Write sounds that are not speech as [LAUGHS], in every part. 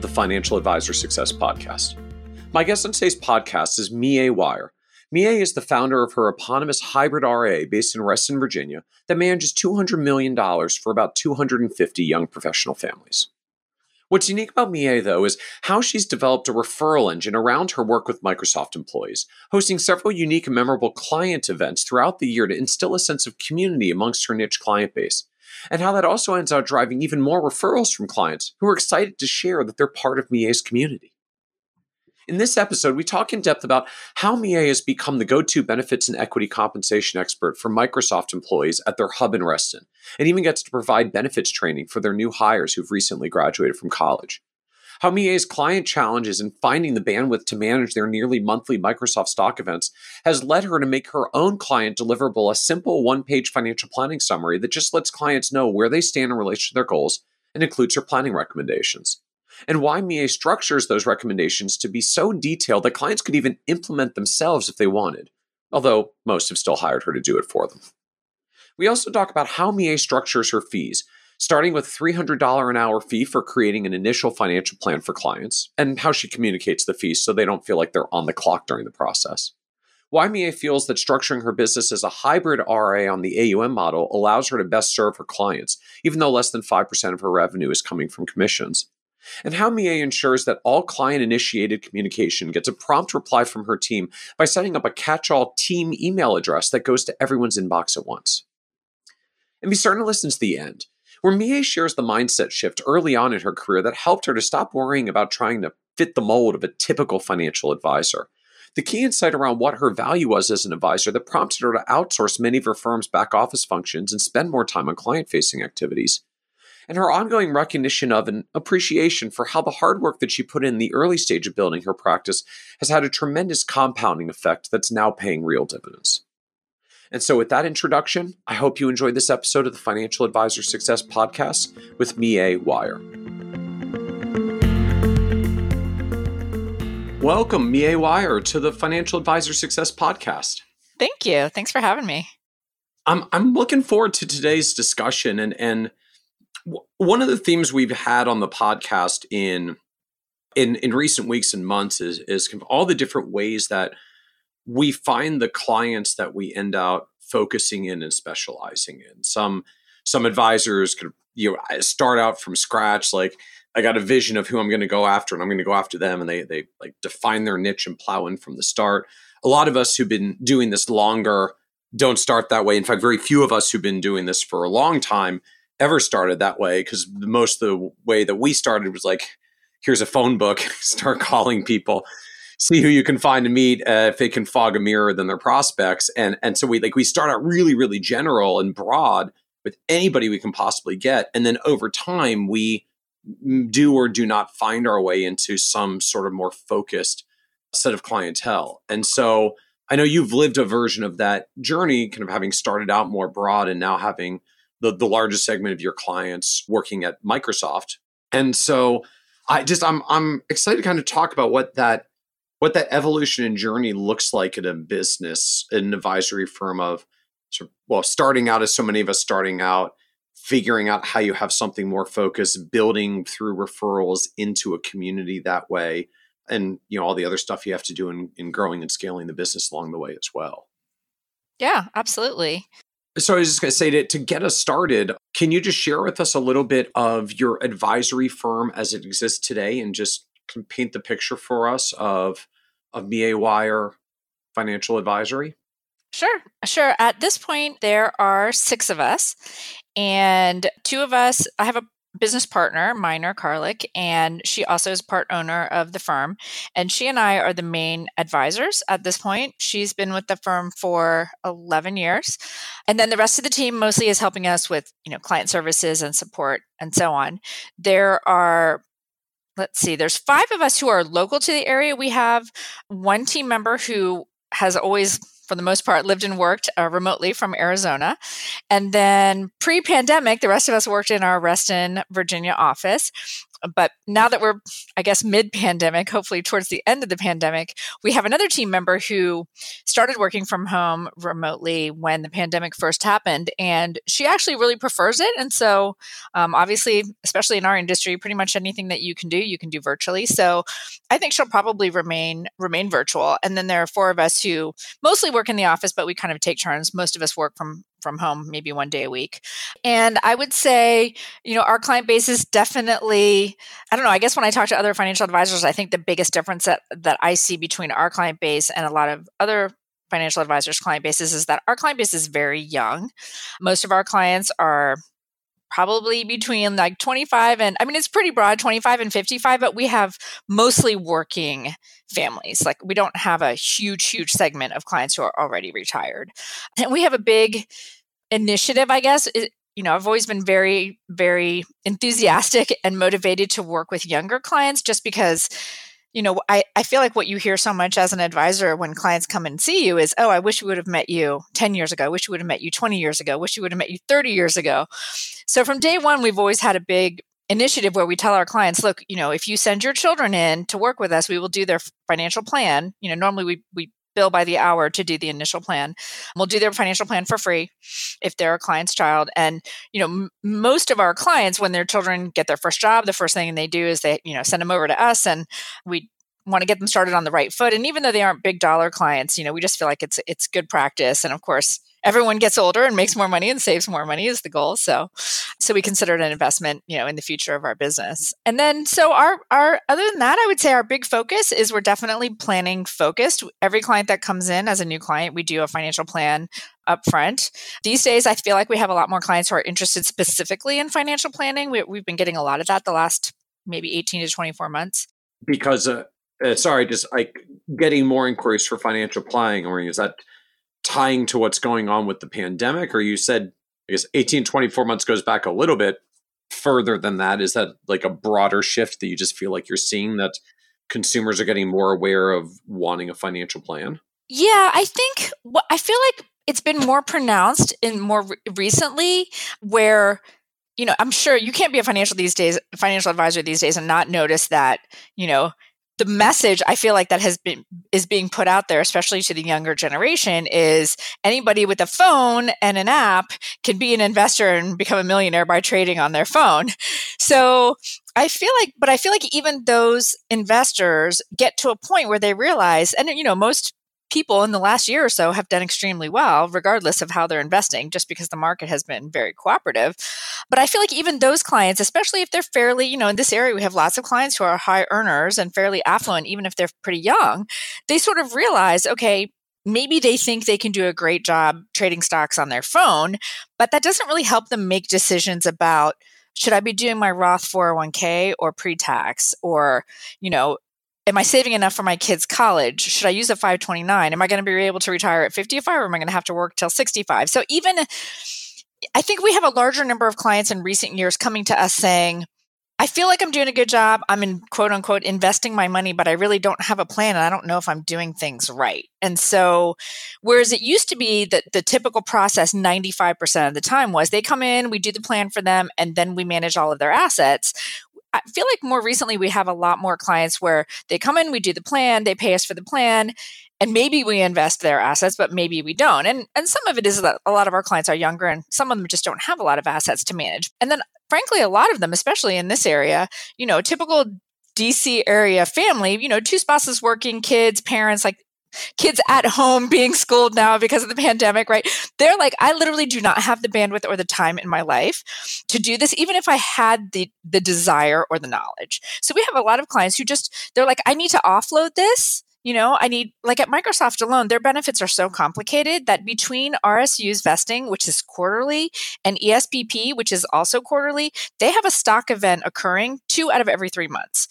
the Financial Advisor Success Podcast. My guest on today's podcast is Mie Wire. Mie is the founder of her eponymous hybrid RIA based in Reston, Virginia, that manages $200 million for about 250 young professional families. What's unique about Mie, though, is how she's developed a referral engine around her work with Microsoft employees, hosting several unique and memorable client events throughout the year to instill a sense of community amongst her niche client base and how that also ends up driving even more referrals from clients who are excited to share that they're part of Mie's community. In this episode, we talk in depth about how Mie has become the go to benefits and equity compensation expert for Microsoft employees at their hub in Reston, and even gets to provide benefits training for their new hires who've recently graduated from college how Mie's client challenges in finding the bandwidth to manage their nearly monthly Microsoft stock events has led her to make her own client deliverable a simple one page financial planning summary that just lets clients know where they stand in relation to their goals and includes her planning recommendations. And why Mie structures those recommendations to be so detailed that clients could even implement themselves if they wanted, although most have still hired her to do it for them. We also talk about how Mie structures her fees starting with $300 an hour fee for creating an initial financial plan for clients, and how she communicates the fees so they don't feel like they're on the clock during the process. Why Mie feels that structuring her business as a hybrid RIA on the AUM model allows her to best serve her clients, even though less than 5% of her revenue is coming from commissions. And how Mie ensures that all client initiated communication gets a prompt reply from her team by setting up a catch all team email address that goes to everyone's inbox at once. And be certain to listen to the end where Mie shares the mindset shift early on in her career that helped her to stop worrying about trying to fit the mold of a typical financial advisor. The key insight around what her value was as an advisor that prompted her to outsource many of her firm's back office functions and spend more time on client facing activities. And her ongoing recognition of and appreciation for how the hard work that she put in the early stage of building her practice has had a tremendous compounding effect that's now paying real dividends. And so, with that introduction, I hope you enjoyed this episode of the Financial Advisor Success Podcast with Mie Wire. Welcome, Mie Wire, to the Financial Advisor Success Podcast. Thank you. Thanks for having me. I'm I'm looking forward to today's discussion, and and w- one of the themes we've had on the podcast in in in recent weeks and months is is all the different ways that we find the clients that we end up focusing in and specializing in. Some some advisors could you know start out from scratch like I got a vision of who I'm going to go after and I'm going to go after them and they they like define their niche and plow in from the start. A lot of us who've been doing this longer don't start that way. In fact, very few of us who've been doing this for a long time ever started that way because most of the way that we started was like here's a phone book, [LAUGHS] start calling people see who you can find to meet uh, if they can fog a mirror than their prospects. And and so we like we start out really really general and broad with anybody we can possibly get. And then over time we do or do not find our way into some sort of more focused set of clientele. And so i know you've lived a version of that journey kind of having started out more broad and now having the, the largest segment of your clients working at microsoft. And so i just i'm i'm excited to kind of talk about what that what that evolution and journey looks like in a business, an advisory firm of, well, starting out as so many of us starting out, figuring out how you have something more focused, building through referrals into a community that way, and you know all the other stuff you have to do in, in growing and scaling the business along the way as well. Yeah, absolutely. So I was just going to say to, to get us started, can you just share with us a little bit of your advisory firm as it exists today and just paint the picture for us of of Mie Wire Financial Advisory? Sure, sure. At this point, there are six of us, and two of us. I have a business partner, Minor Karlik, and she also is part owner of the firm. And she and I are the main advisors at this point. She's been with the firm for 11 years. And then the rest of the team mostly is helping us with, you know, client services and support and so on. There are let's see, there's five of us who are local to the area. We have one team member who has always for the most part, lived and worked uh, remotely from Arizona. And then pre pandemic, the rest of us worked in our Reston, Virginia office but now that we're i guess mid pandemic hopefully towards the end of the pandemic we have another team member who started working from home remotely when the pandemic first happened and she actually really prefers it and so um, obviously especially in our industry pretty much anything that you can do you can do virtually so i think she'll probably remain remain virtual and then there are four of us who mostly work in the office but we kind of take turns. Most of us work from from home maybe one day a week. And I would say, you know, our client base is definitely, I don't know, I guess when I talk to other financial advisors, I think the biggest difference that, that I see between our client base and a lot of other financial advisors client bases is that our client base is very young. Most of our clients are probably between like 25 and I mean it's pretty broad 25 and 55 but we have mostly working families. Like we don't have a huge huge segment of clients who are already retired. And we have a big initiative I guess. It, you know I've always been very very enthusiastic and motivated to work with younger clients just because you know, I, I feel like what you hear so much as an advisor when clients come and see you is, oh, I wish we would have met you 10 years ago. I wish we would have met you 20 years ago. I wish we would have met you 30 years ago. So from day one, we've always had a big initiative where we tell our clients, look, you know, if you send your children in to work with us, we will do their financial plan. You know, normally we, we bill by the hour to do the initial plan. We'll do their financial plan for free if they're a client's child. And you know, m- most of our clients, when their children get their first job, the first thing they do is they you know send them over to us, and we want to get them started on the right foot. And even though they aren't big dollar clients, you know, we just feel like it's it's good practice. And of course, everyone gets older and makes more money and saves more money is the goal. So, so we consider it an investment, you know, in the future of our business. And then, so our, our, other than that, I would say our big focus is we're definitely planning focused. Every client that comes in as a new client, we do a financial plan up front. These days, I feel like we have a lot more clients who are interested specifically in financial planning. We, have been getting a lot of that the last maybe 18 to 24 months. Because, uh, uh, sorry, just like getting more inquiries for financial planning, or is that tying to what's going on with the pandemic? Or you said, I guess 18, 24 months goes back a little bit further than that. Is that like a broader shift that you just feel like you're seeing that consumers are getting more aware of wanting a financial plan? Yeah, I think I feel like it's been more pronounced in more re- recently where you know, I'm sure you can't be a financial these days, financial advisor these days and not notice that, you know, the message I feel like that has been is being put out there, especially to the younger generation, is anybody with a phone and an app can be an investor and become a millionaire by trading on their phone. So I feel like, but I feel like even those investors get to a point where they realize, and you know, most people in the last year or so have done extremely well, regardless of how they're investing, just because the market has been very cooperative. But I feel like even those clients, especially if they're fairly, you know, in this area, we have lots of clients who are high earners and fairly affluent, even if they're pretty young, they sort of realize, okay, maybe they think they can do a great job trading stocks on their phone, but that doesn't really help them make decisions about should I be doing my Roth 401k or pre tax? Or, you know, am I saving enough for my kids' college? Should I use a 529? Am I going to be able to retire at 55 or am I going to have to work till 65? So even I think we have a larger number of clients in recent years coming to us saying, I feel like I'm doing a good job. I'm in quote unquote investing my money, but I really don't have a plan and I don't know if I'm doing things right. And so, whereas it used to be that the typical process 95% of the time was they come in, we do the plan for them, and then we manage all of their assets. I feel like more recently we have a lot more clients where they come in, we do the plan, they pay us for the plan, and maybe we invest their assets, but maybe we don't. And and some of it is that a lot of our clients are younger and some of them just don't have a lot of assets to manage. And then frankly, a lot of them, especially in this area, you know, typical DC area family, you know, two spouses working, kids, parents, like kids at home being schooled now because of the pandemic, right? They're like, I literally do not have the bandwidth or the time in my life to do this, even if I had the the desire or the knowledge. So we have a lot of clients who just they're like, I need to offload this. You know, I need like at Microsoft alone, their benefits are so complicated that between RSUs vesting, which is quarterly, and ESPP, which is also quarterly, they have a stock event occurring two out of every three months.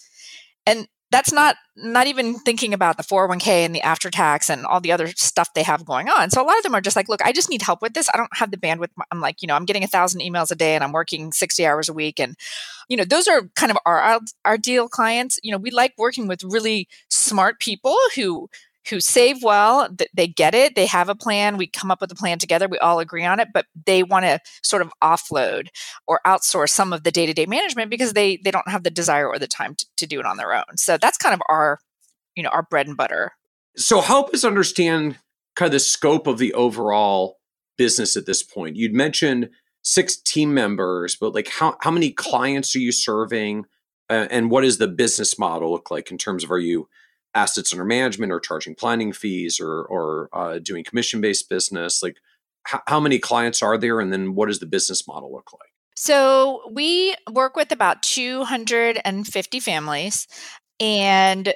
And that's not not even thinking about the 401k and the after tax and all the other stuff they have going on. So a lot of them are just like look i just need help with this. I don't have the bandwidth. I'm like you know i'm getting a thousand emails a day and i'm working 60 hours a week. And you know those are kind of our our deal clients. You know we like working with really smart people who who save well they get it they have a plan we come up with a plan together we all agree on it but they want to sort of offload or outsource some of the day-to-day management because they they don't have the desire or the time to, to do it on their own. So that's kind of our you know our bread and butter. So help us understand kind of the scope of the overall business at this point. You'd mentioned six team members but like how, how many clients are you serving uh, and what does the business model look like in terms of are you assets under management or charging planning fees or or uh, doing commission based business like h- how many clients are there and then what does the business model look like? So we work with about 250 families and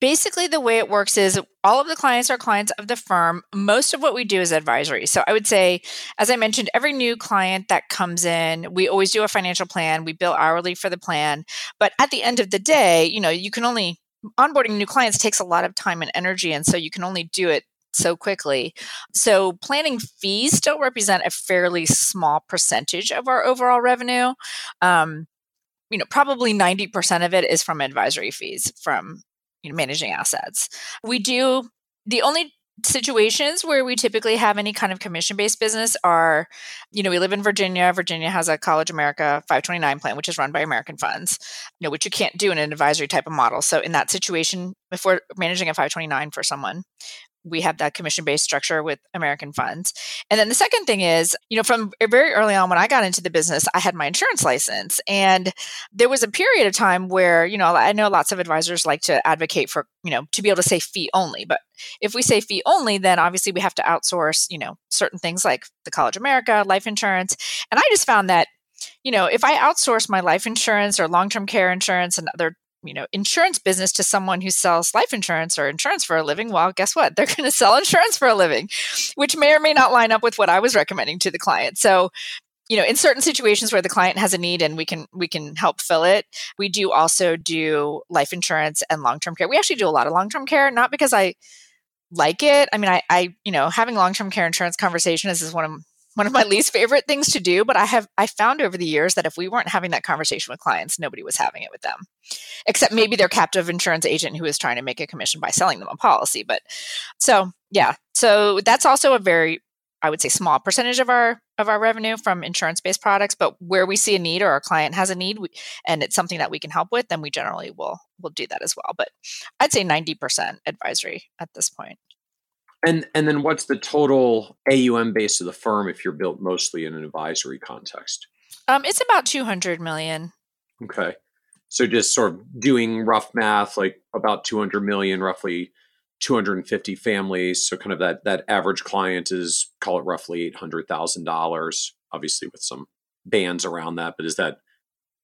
basically the way it works is all of the clients are clients of the firm. Most of what we do is advisory. So i would say as i mentioned every new client that comes in we always do a financial plan. We bill hourly for the plan. But at the end of the day you know you can only onboarding new clients takes a lot of time and energy and so you can only do it so quickly. So planning fees still represent a fairly small percentage of our overall revenue. Um, you know, probably 90% of it is from advisory fees from you know managing assets. We do the only situations where we typically have any kind of commission based business are you know we live in virginia virginia has a college america 529 plan which is run by american funds you know which you can't do in an advisory type of model. So in that situation if we're managing a 529 for someone we have that commission based structure with American funds. And then the second thing is, you know, from very early on when I got into the business, I had my insurance license. And there was a period of time where, you know, I know lots of advisors like to advocate for, you know, to be able to say fee only. But if we say fee only, then obviously we have to outsource, you know, certain things like the College America, life insurance. And I just found that you know, if I outsource my life insurance or long term care insurance and other you know insurance business to someone who sells life insurance or insurance for a living well guess what? They're [LAUGHS] going to sell insurance for a living which may or may not line up with what i was recommending to the client. So you know in certain situations where the client has a need and we can we can help fill it we do also do life insurance and long-term care. We actually do a lot of long-term care not because i like it. I mean i i you know having long-term care insurance conversations is one of one of my least favorite things to do but i have i found over the years that if we weren't having that conversation with clients nobody was having it with them. Except maybe their captive insurance agent who is trying to make a commission by selling them a policy but so yeah. So that's also a very i would say small percentage of our of our revenue from insurance based products but where we see a need or our client has a need we, and it's something that we can help with then we generally will will do that as well. But i'd say 90% advisory at this point and and then what's the total AUM base of the firm if you're built mostly in an advisory context? Um, it's about 200 million. Okay. So just sort of doing rough math, like about 200 million, roughly 250 families. So kind of that that average client is call it roughly $800,000, obviously with some bands around that, but is that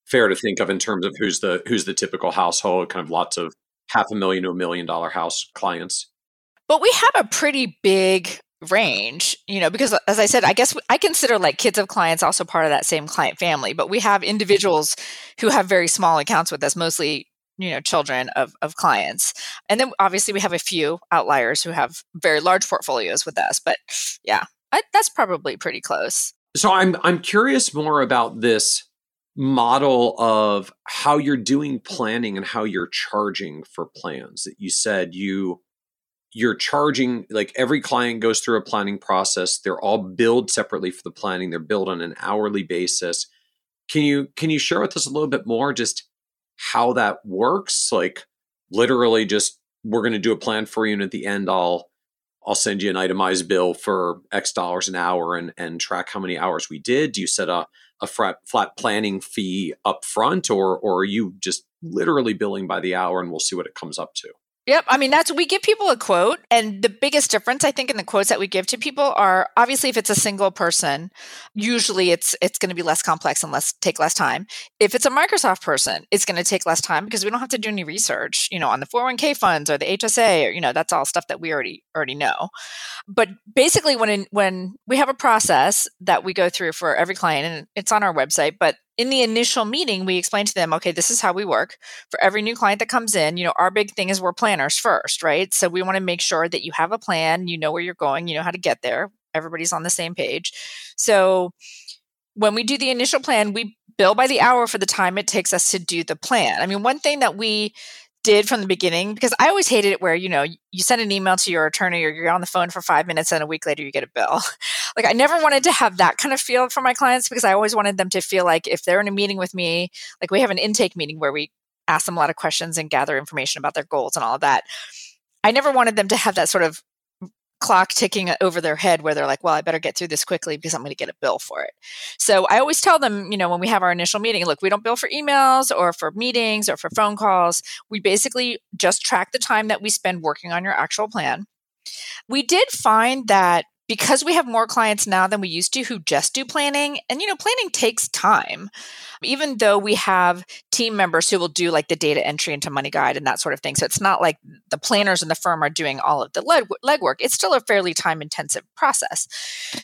fair to think of in terms of who's the who's the typical household, kind of lots of half a million to a million dollar house clients? But we have a pretty big range, you know, because as I said, I guess I consider like kids of clients also part of that same client family, but we have individuals who have very small accounts with us, mostly you know children of, of clients. And then obviously we have a few outliers who have very large portfolios with us but yeah I, that's probably pretty close. So i'm i'm curious more about this model of how you're doing planning and how you're charging for plans. That you said you you're charging like every client goes through a planning process. They're all billed separately for the planning. They're billed on an hourly basis. Can you can you share with us a little bit more just how that works? Like literally just we're going to do a plan for you and at the end i'll i'll send you an itemized bill for x dollars an hour and and track how many hours we did. Do you set a a flat, flat planning fee up front or or are you just literally billing by the hour and we'll see what it comes up to Yep. I mean, that's we give people a quote. And the biggest difference, I think, in the quotes that we give to people are obviously if it's a single person, usually it's it's going to be less complex and less take less time. If it's a Microsoft person, it's going to take less time because we don't have to do any research, you know, on the 401k funds or the HSA or, you know, that's all stuff that we already already know. But basically when in, when we have a process that we go through for every client and it's on our website, but in the initial meeting, we explain to them, okay, this is how we work. For every new client that comes in, you know, our big thing is we're planners first, right? So we want to make sure that you have a plan, you know where you're going, you know how to get there. Everybody's on the same page. So when we do the initial plan, we bill by the hour for the time it takes us to do the plan. I mean, one thing that we did from the beginning because I always hated it where you know you send an email to your attorney or you're on the phone for five minutes and a week later you get a bill. [LAUGHS] like I never wanted to have that kind of feel for my clients because I always wanted them to feel like if they're in a meeting with me, like we have an intake meeting where we ask them a lot of questions and gather information about their goals and all of that. I never wanted them to have that sort of clock ticking over their head where they're like, well, I better get through this quickly because I'm going to get a bill for it. So I always tell them, you know, when we have our initial meeting, look, we don't bill for emails or for meetings or for phone calls. We basically just track the time that we spend working on your actual plan. We did find that because we have more clients now than we used to who just do planning and you know planning takes time. Even though we have team members who will do like the data entry into money guide and that sort of thing so it's not like the planners in the firm are doing all of the leg- legwork it's still a fairly time intensive process.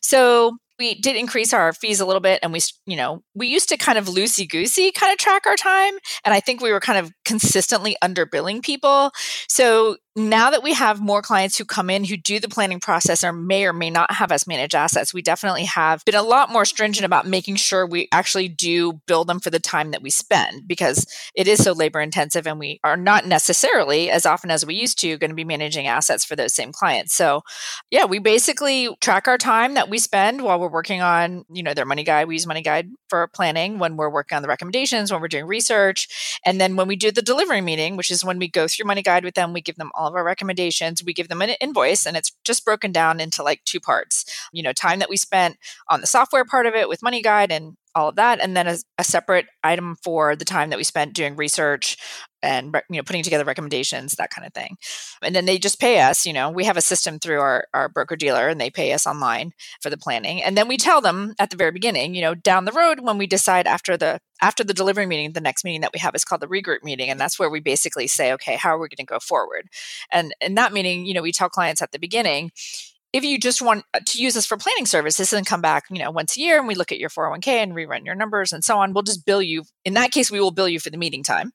So we did increase our fees a little bit and we you know we used to kind of loosey goosey kind of track our time and i think we were kind of consistently underbilling people so now that we have more clients who come in who do the planning process or may or may not have us manage assets, we definitely have been a lot more stringent about making sure we actually do bill them for the time that we spend because it is so labor intensive and we are not necessarily as often as we used to going to be managing assets for those same clients. So, yeah, we basically track our time that we spend while we're working on, you know, their money guide. We use money guide for planning when we're working on the recommendations, when we're doing research, and then when we do the delivery meeting, which is when we go through money guide with them, we give them all of our recommendations. We give them an invoice and it's just broken down into like two parts. You know, time that we spent on the software part of it with Money Guide and all of that and then a, a, separate item for the time that we spent doing research and you know putting together recommendations that kind of thing. And then they just pay us you know we have a system through our, our broker dealer and they pay us online for the planning and then we tell them at the very beginning you know down the road when we decide after the after the delivery meeting the next meeting that we have is called the regroup meeting and that's where we basically say okay how are we going to go forward? And in that meeting you know we tell clients at the beginning if you just want uh, to use us for planning services and come back, you know, once a year and we look at your 401k and rerun your numbers and so on, we'll just bill you. In that case, we will bill you for the meeting time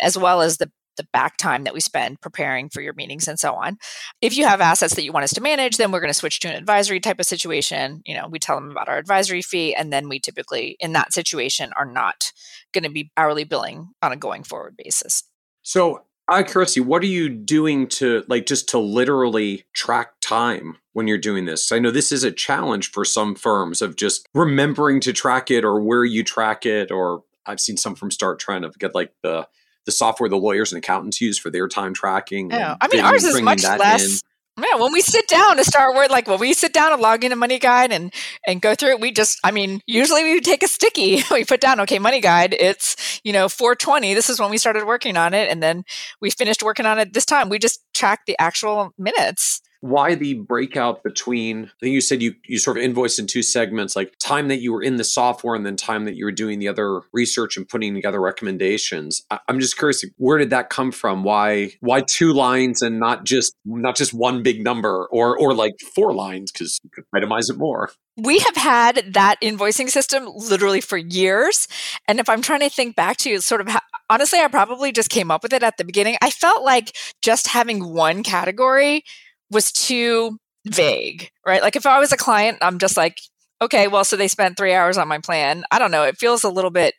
as well as the the back time that we spend preparing for your meetings and so on. If you have assets that you want us to manage, then we're going to switch to an advisory type of situation. You know, we tell them about our advisory fee, and then we typically, in that situation, are not going to be hourly billing on a going forward basis. So, I curiosity, what are you doing to like just to literally track time when you're doing this? I know this is a challenge for some firms of just remembering to track it or where you track it, or I've seen some firms start trying to get like the the software the lawyers and accountants use for their time tracking. Yeah, I mean ours is much less. In. Yeah, when we sit down to start work, like when we sit down and log into Money Guide and and go through it, we just, I mean, usually we take a sticky. [LAUGHS] we put down, okay, Money Guide, it's you know 420. This is when we started working on it, and then we finished working on it this time. We just track the actual minutes why the breakout between I think you said you you sort of invoiced in two segments like time that you were in the software and then time that you were doing the other research and putting together recommendations. I, am just curious where did that come from? Why why two lines and not just not just one big number or or like four lines? Because you could itemize it more. We have had that invoicing system literally for years. And if i'm trying to think back to sort of how, honestly i probably just came up with it at the beginning. I felt like just having one category was too vague, right? Like if I was a client, I'm just like, okay, well, so they spent three hours on my plan. I don't know. It feels a little bit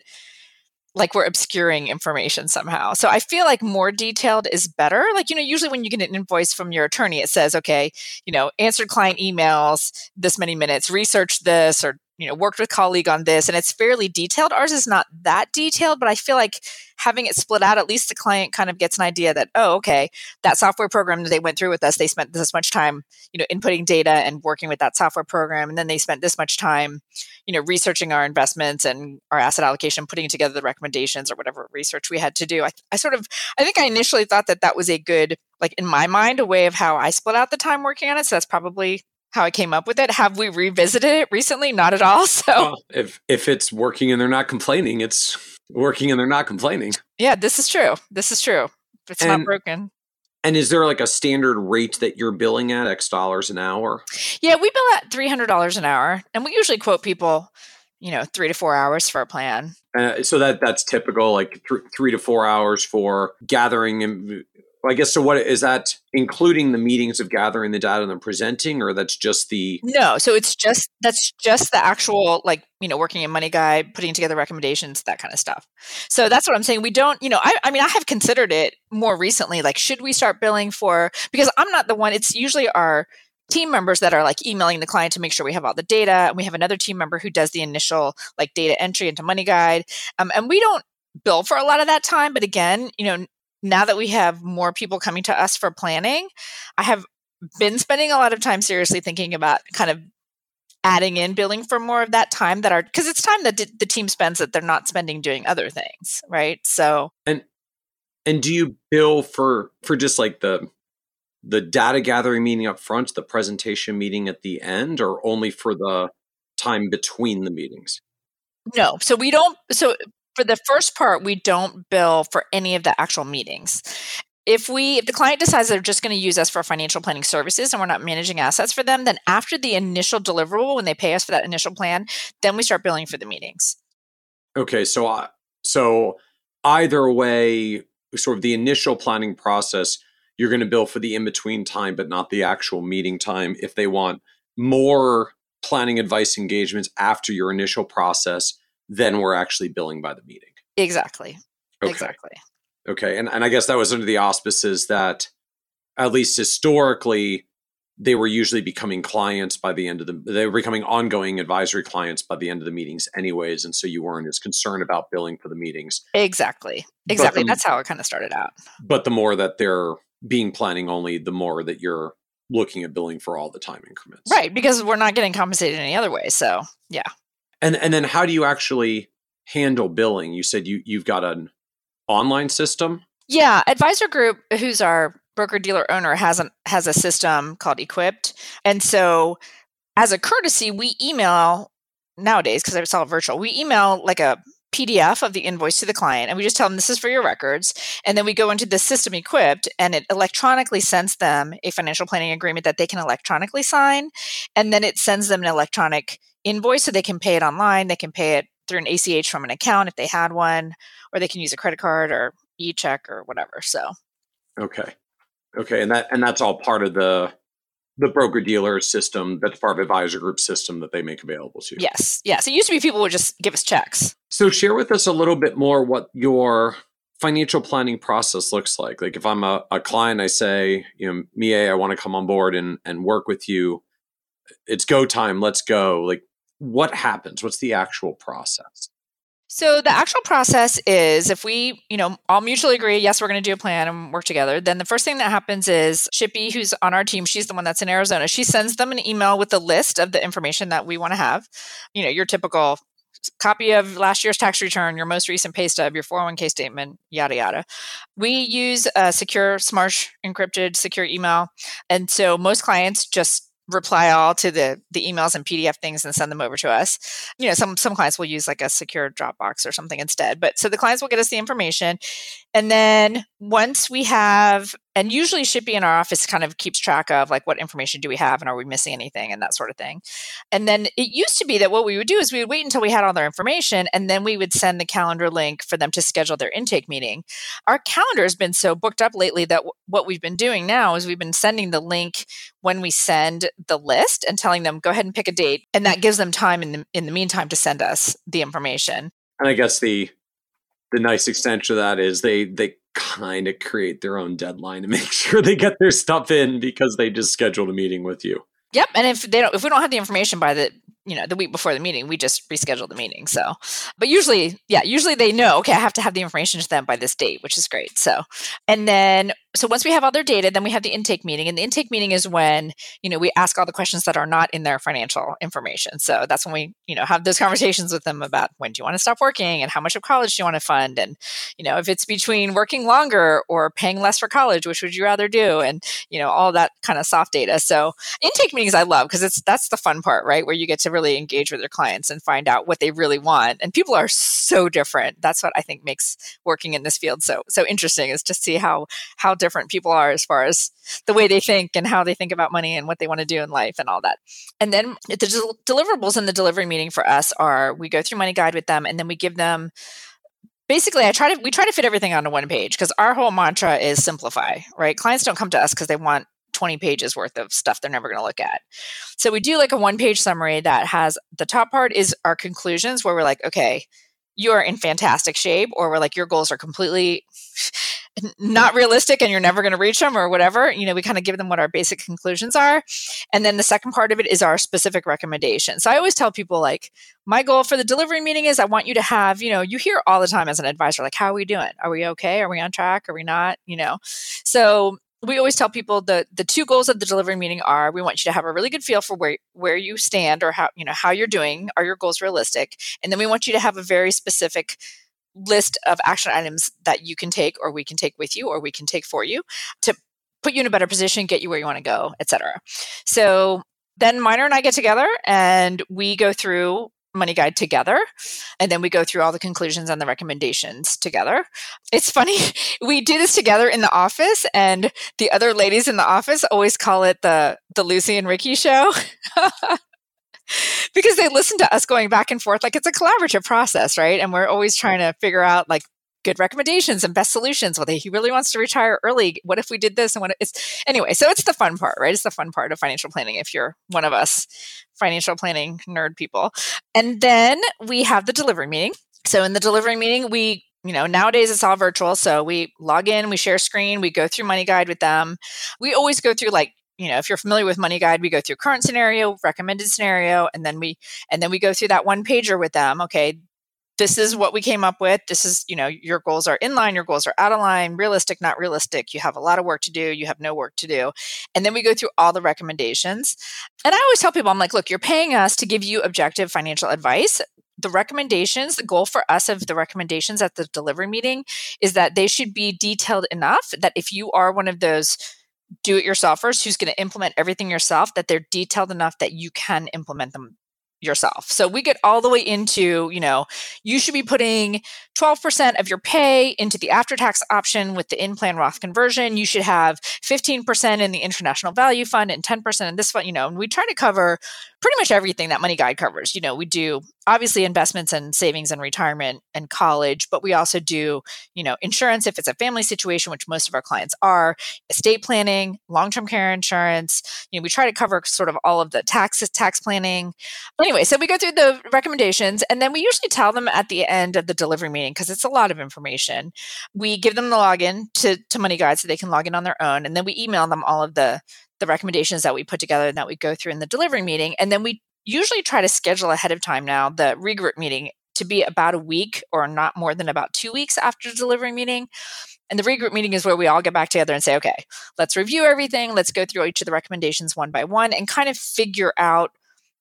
like we're obscuring information somehow. So I feel like more detailed is better. Like, you know, usually when you get an invoice from your attorney, it says, okay, you know, answered client emails this many minutes, research this, or you know worked with colleague on this and it's fairly detailed. Ours is not that detailed but i feel like having it split out at least the client kind of gets an idea that oh okay that software program that they went through with us they spent this much time you know inputting data and working with that software program and then they spent this much time you know researching our investments and our asset allocation putting together the recommendations or whatever research we had to do. I, I sort of i think i initially thought that that was a good like in my mind a way of how i split out the time working on it so that's probably how I came up with it. Have we revisited it recently? Not at all. [LAUGHS] So well, if if it's working and they're not complaining, it's working and they're not complaining. Yeah, this is true. This is true. It's and, not broken. And is there like a standard rate that you're billing at X dollars an hour? Yeah, we bill at three hundred dollars an hour, and we usually quote people you know, three to four hours for a plan. Uh, so that that's typical, like th- three to four hours for gathering and I guess so. What is that including the meetings of gathering the data and then presenting, or that's just the no? So it's just that's just the actual like you know working in Money Guide, putting together recommendations, that kind of stuff. So that's what I'm saying. We don't, you know, I, I mean, I have considered it more recently. Like, should we start billing for? Because I'm not the one. It's usually our team members that are like emailing the client to make sure we have all the data and we have another team member who does the initial like data entry into money guide um, and we don't bill for a lot of that time but again you know now that we have more people coming to us for planning, I have been spending a lot of time seriously thinking about kind of adding in billing for more of that time that are because it's time that the team spends that they're not spending doing other things, right? So and and do you bill for for just like the the data gathering meeting up front, the presentation meeting at the end, or only for the time between the meetings? No, so we don't. So for the first part, we don't bill for any of the actual meetings. If we if the client decides they're just going to use us for financial planning services and we're not managing assets for them, then after the initial deliverable, when they pay us for that initial plan, then we start billing for the meetings. Okay, so uh, so either way, sort of the initial planning process, you're going to bill for the in between time, but not the actual meeting time. If they want more planning advice engagements after your initial process, then we're actually billing by the meeting. Exactly. Okay. Exactly. Okay. And, and I guess that was under the auspices that, at least historically, they were usually becoming clients by the end of the they were becoming ongoing advisory clients by the end of the meetings anyways and so you weren't as concerned about billing for the meetings exactly exactly the, that's how it kind of started out but the more that they're being planning only the more that you're looking at billing for all the time increments right because we're not getting compensated any other way so yeah and and then how do you actually handle billing? You said you you've got an online system. Yeah, Advisor Group, who's our broker dealer owner, has an has a system called Equipped, and so as a courtesy, we email nowadays because it's all virtual. We email like a PDF of the invoice to the client, and we just tell them this is for your records. And then we go into the system equipped, and it electronically sends them a financial planning agreement that they can electronically sign. And then it sends them an electronic invoice so they can pay it online. They can pay it through an ACH from an account if they had one, or they can use a credit card or e check or whatever. So, okay. Okay. And that, and that's all part of the, the broker dealer system that's part of advisor group system that they make available to you. Yes. Yes. It used to be people would just give us checks. So share with us a little bit more what your financial planning process looks like. Like if I'm a, a client, I say, you know, Mie, I want to come on board and, and work with you. It's go time. Let's go. Like what happens? What's the actual process? So the actual process is if we, you know, all mutually agree, yes, we're going to do a plan and work together, then the first thing that happens is Shippy, who's on our team, she's the one that's in Arizona. She sends them an email with a list of the information that we want to have. You know, your typical copy of last year's tax return, your most recent pay stub, your 401k statement, yada yada. We use a secure, smart, encrypted, secure email. And so most clients just reply all to the the emails and PDF things and send them over to us. You know, some some clients will use like a secure Dropbox or something instead. But so the clients will get us the information, and then once we have, and usually Shippy in our office kind of keeps track of like what information do we have and are we missing anything and that sort of thing. And then it used to be that what we would do is we would wait until we had all their information and then we would send the calendar link for them to schedule their intake meeting. Our calendar has been so booked up lately that w- what we've been doing now is we've been sending the link when we send the list and telling them go ahead and pick a date, and that gives them time in the in the meantime to send us the information. And I guess the the nice extension of that is they they kind of create their own deadline to make [LAUGHS] sure they get their stuff in because they just scheduled a meeting with you. Yep, and if they don't, if we don't have the information by the you know the week before the meeting we just reschedule the meeting so but usually yeah usually they know okay i have to have the information to them by this date which is great so and then so once we have all their data then we have the intake meeting and the intake meeting is when you know we ask all the questions that are not in their financial information. So that's when we you know have those conversations with them about when do you want to stop working and how much of college do you want to fund? And you know if it's between working longer or paying less for college which would you rather do? And you know all that kind of soft data. So intake meetings i love because it's that's the fun part right? Where you get to really engage with your clients and find out what they really want. And people are so different. That's what I think makes working in this field so so interesting is to see how how different people are as far as the way they think and how they think about money and what they want to do in life and all that. And then the del- deliverables in the delivery meeting for us are we go through Money Guide with them and then we give them basically i try to we try to fit everything onto one page because our whole mantra is simplify right clients don't come to us because they want 20 pages worth of stuff they're never going to look at. So we do like a one page summary that has the top part is our conclusions where we're like, okay, you are in fantastic shape, or we're like, your goals are completely not realistic and you're never going to reach them or whatever. You know, we kind of give them what our basic conclusions are. And then the second part of it is our specific recommendations. So I always tell people, like, my goal for the delivery meeting is I want you to have, you know, you hear all the time as an advisor, like, how are we doing? Are we okay? Are we on track? Are we not? You know, so we always tell people the the two goals of the delivery meeting are we want you to have a really good feel for where where you stand or how you know how you're doing are your goals realistic and then we want you to have a very specific list of action items that you can take or we can take with you or we can take for you to put you in a better position get you where you want to go etc so then Minor and I get together and we go through money guide together and then we go through all the conclusions and the recommendations together. It's funny [LAUGHS] we do this together in the office and the other ladies in the office always call it the the lucy and ricky show [LAUGHS] because they listen to us going back and forth like it's a collaborative process right and we're always trying to figure out like good recommendations and best solutions. Well, he really wants to retire early. What if we did this and what it's anyway? So it's the fun part, right? It's the fun part of financial planning if you're one of us financial planning nerd people. And then we have the delivery meeting. So in the delivery meeting, we you know nowadays it's all virtual so we log in we share screen we go through money guide with them we always go through like you know if you're familiar with money guide we go through current scenario recommended scenario and then we and then we go through that one pager with them okay this is what we came up with. This is, you know, your goals are in line, your goals are out of line, realistic, not realistic. You have a lot of work to do, you have no work to do. And then we go through all the recommendations. And I always tell people, I'm like, look, you're paying us to give you objective financial advice. The recommendations, the goal for us of the recommendations at the delivery meeting is that they should be detailed enough that if you are one of those do it yourselfers who's going to implement everything yourself, that they're detailed enough that you can implement them yourself. So we get all the way into, you know, you should be putting 12% of your pay into the after tax option with the in plan Roth conversion. You should have 15% in the international value fund and 10% in this fund, you know, and we try to cover pretty much everything that money guide covers. You know, we do obviously investments and savings and retirement and college, but we also do, you know, insurance if it's a family situation, which most of our clients are, estate planning, long-term care insurance. You know, we try to cover sort of all of the taxes, tax planning. Anyway, so we go through the recommendations and then we usually tell them at the end of the delivery meeting because it's a lot of information. We give them the login to, to Money Guide so they can log in on their own. And then we email them all of the the recommendations that we put together and that we go through in the delivery meeting. And then we usually try to schedule ahead of time now the regroup meeting to be about a week or not more than about two weeks after the delivery meeting. And the regroup meeting is where we all get back together and say, okay, let's review everything. Let's go through each of the recommendations one by one and kind of figure out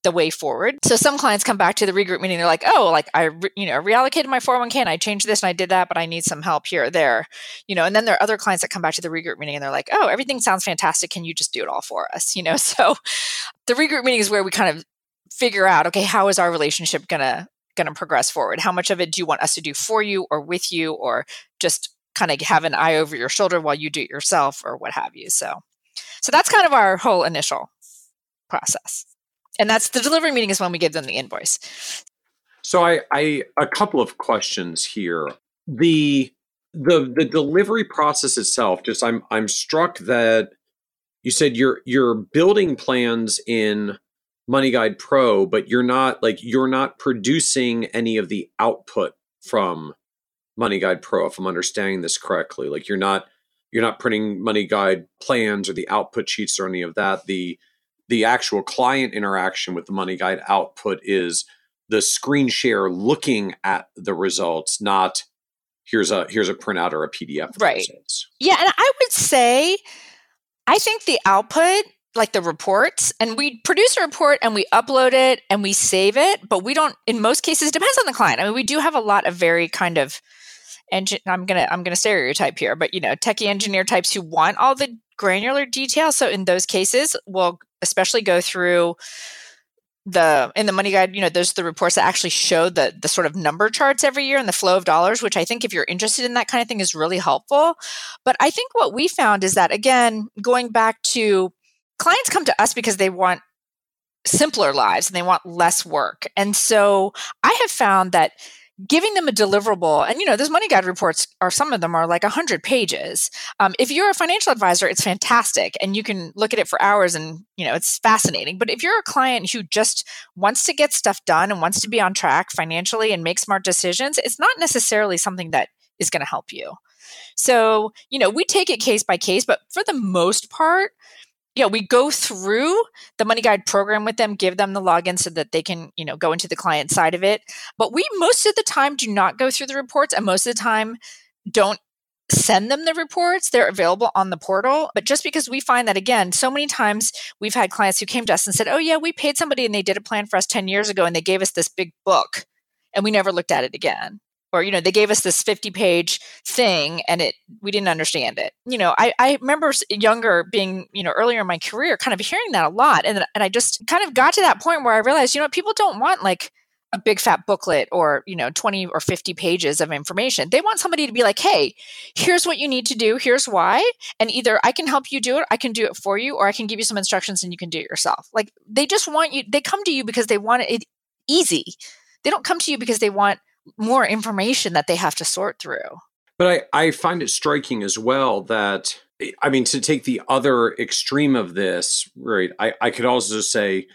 the way forward. So some clients come back to the regroup meeting. They're like, "Oh, like I, you know, reallocated my 401k and I changed this and I did that, but I need some help here or there." You know, and then there are other clients that come back to the regroup meeting and they're like, "Oh, everything sounds fantastic. Can you just do it all for us?" [LAUGHS] You know, so the regroup meeting is where we kind of figure out, okay, how is our relationship gonna gonna progress forward? How much of it do you want us to do for you or with you, or just kind of have an eye over your shoulder while you do it yourself or what have you? So, so that's kind of our whole initial process and that's the delivery meeting is when we give them the invoice. So I, I a couple of questions here. The the the delivery process itself, just I'm I'm struck that you said you're you're building plans in Money Guide Pro, but you're not like you're not producing any of the output from Money Guide Pro, if I'm understanding this correctly. Like you're not you're not printing Money Guide plans or the output sheets or any of that. The the actual client interaction with the money guide output is the screen share looking at the results, not here's a here's a printout or a PDF. right. Yeah, and I would say I think the output like the reports and we produce a report and we upload it and we save it but we don't in most cases depends on the client i mean we do have a lot of very kind of engine i'm gonna i'm gonna stereotype here but you know techie engineer types who want all the granular detail so in those cases we'll especially go through the in the money guide you know there's the reports that actually show the the sort of number charts every year and the flow of dollars which i think if you're interested in that kind of thing is really helpful. But i think what we found is that again going back to clients come to us because they want simpler lives and they want less work. And so i have found that giving them a deliverable and you know those money guide reports are some of them are like 100 pages. Um, if you're a financial advisor it's fantastic and you can look at it for hours and you know it's fascinating. But if you're a client who just wants to get stuff done and wants to be on track financially and make smart decisions it's not necessarily something that is going to help you. So you know we take it case by case but for the most part know, we go through the money guide program with them, give them the login so that they can, you know, go into the client side of it. But we most of the time do not go through the reports and most of the time don't send them the reports. They're available on the portal. But just because we find that again, so many times we've had clients who came to us and said, Oh yeah, we paid somebody and they did a plan for us 10 years ago and they gave us this big book and we never looked at it again or you know they gave us this 50 page thing and it we didn't understand it. You know I, I remember younger being you know earlier in my career kind of hearing that a lot and, and i just kind of got to that point where i realized you know people don't want like a big fat booklet or you know 20 or 50 pages of information. They want somebody to be like hey here's what you need to do here's why and either i can help you do it i can do it for you or i can give you some instructions and you can do it yourself. Like they just want you they come to you because they want it easy. They don't come to you because they want more information that they have to sort through. But I, I find it striking as well that, I mean, to take the other extreme of this, right, I, I could also say,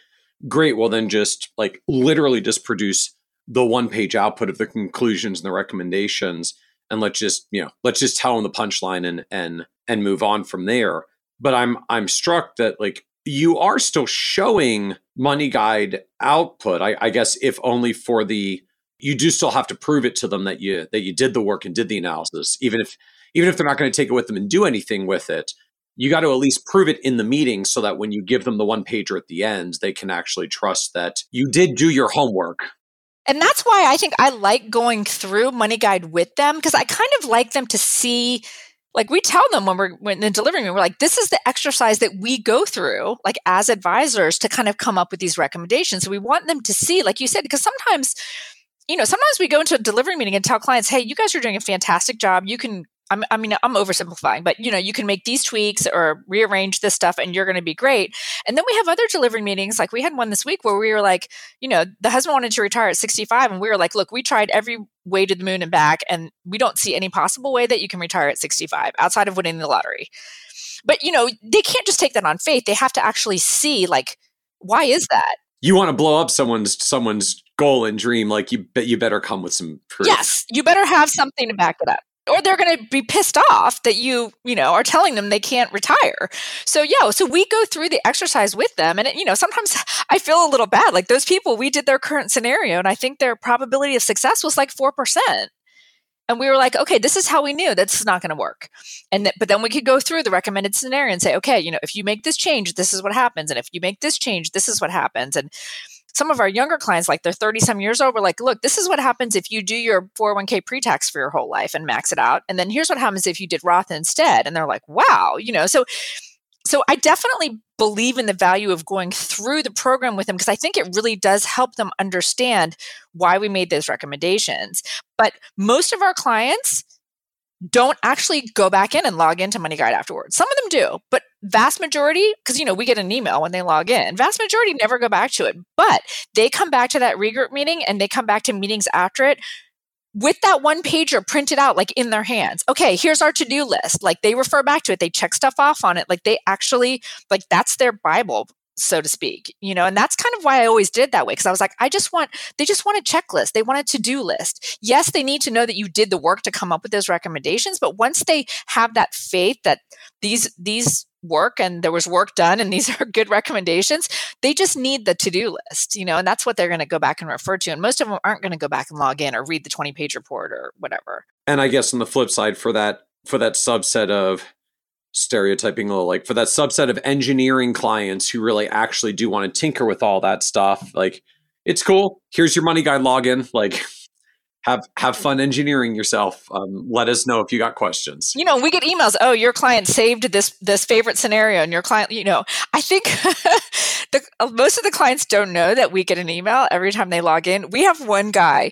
great, well, then just like literally just produce the one page output of the conclusions and the recommendations and let's just you know let's just tell them the punchline and and and move on from there but i'm i'm struck that like you are still showing money guide output I, I guess if only for the you do still have to prove it to them that you that you did the work and did the analysis. Even if even if they're not going to take it with them and do anything with it you got to at least prove it in the meeting so that when you give them the one pager at the end they can actually trust that you did do your homework. And that's why i think i like going through money guide with them because i kind of like them to see like we tell them when we're when in delivering we're like this is the exercise that we go through like as advisors to kind of come up with these recommendations. So we want them to see like you said because sometimes you know, sometimes we go into a delivery meeting and tell clients, hey, you guys are doing a fantastic job. You can, I'm, i mean, I'm oversimplifying, but you know, you can make these tweaks or rearrange this stuff and you're going to be great. And then we have other delivery meetings. Like we had one this week where we were like, you know, the husband wanted to retire at 65 and we were like, look, we tried every way to the moon and back and we don't see any possible way that you can retire at 65 outside of winning the lottery. But, you know, they can't just take that on faith. They have to actually see like, why is that? You want to blow up someone's someone's goal and dream, like you bet you better come with some proof. Yes, you better have something to back it up. Or they're going to be pissed off that you, you know, are telling them they can't retire. So yeah, so we go through the exercise with them, and it, you know, sometimes [LAUGHS] I feel a little bad. Like those people, we did their current scenario, and I think their probability of success was like four percent and we were like okay this is how we knew this is not going to work and th- but then we could go through the recommended scenario and say okay you know if you make this change this is what happens and if you make this change this is what happens and some of our younger clients, like they're 30 some years old, we're like, look, this is what happens if you do your 401k pre tax for your whole life and max it out. And then here's what happens if you did Roth instead. And they're like, wow, you know, so so I definitely believe in the value of going through the program with them because I think it really does help them understand why we made those recommendations. But most of our clients don't actually go back in and log into Money Guide afterwards. Some of them do, but vast majority, because you know we get an email when they log in. Vast majority never go back to it, but they come back to that regroup meeting and they come back to meetings after it with that one pager printed out like in their hands. Okay here's our to-do list. Like they refer back to it. They check stuff off on it. Like they actually like that's their bible so to speak you know and that's kind of why i always did that way because i was like i just want they just want a checklist they want a to-do list. Yes they need to know that you did the work to come up with those recommendations but once they have that faith that these these work and there was work done and [LAUGHS] these are good recommendations they just need the to-do list you know and that's what they're going to go back and refer to and most of them aren't going to go back and log in or read the 20 page report or whatever. And i guess on the flip side for that for that subset of stereotyping a little like for that subset of engineering clients who really actually do want to tinker with all that stuff like it's cool here's your Money Guide login like have have fun engineering yourself. Um, let us know if you got questions. You know, we get emails. Oh, your client saved this this favorite scenario, and your client, you know, I think [LAUGHS] the, uh, most of the clients don't know that we get an email every time they log in. We have one guy,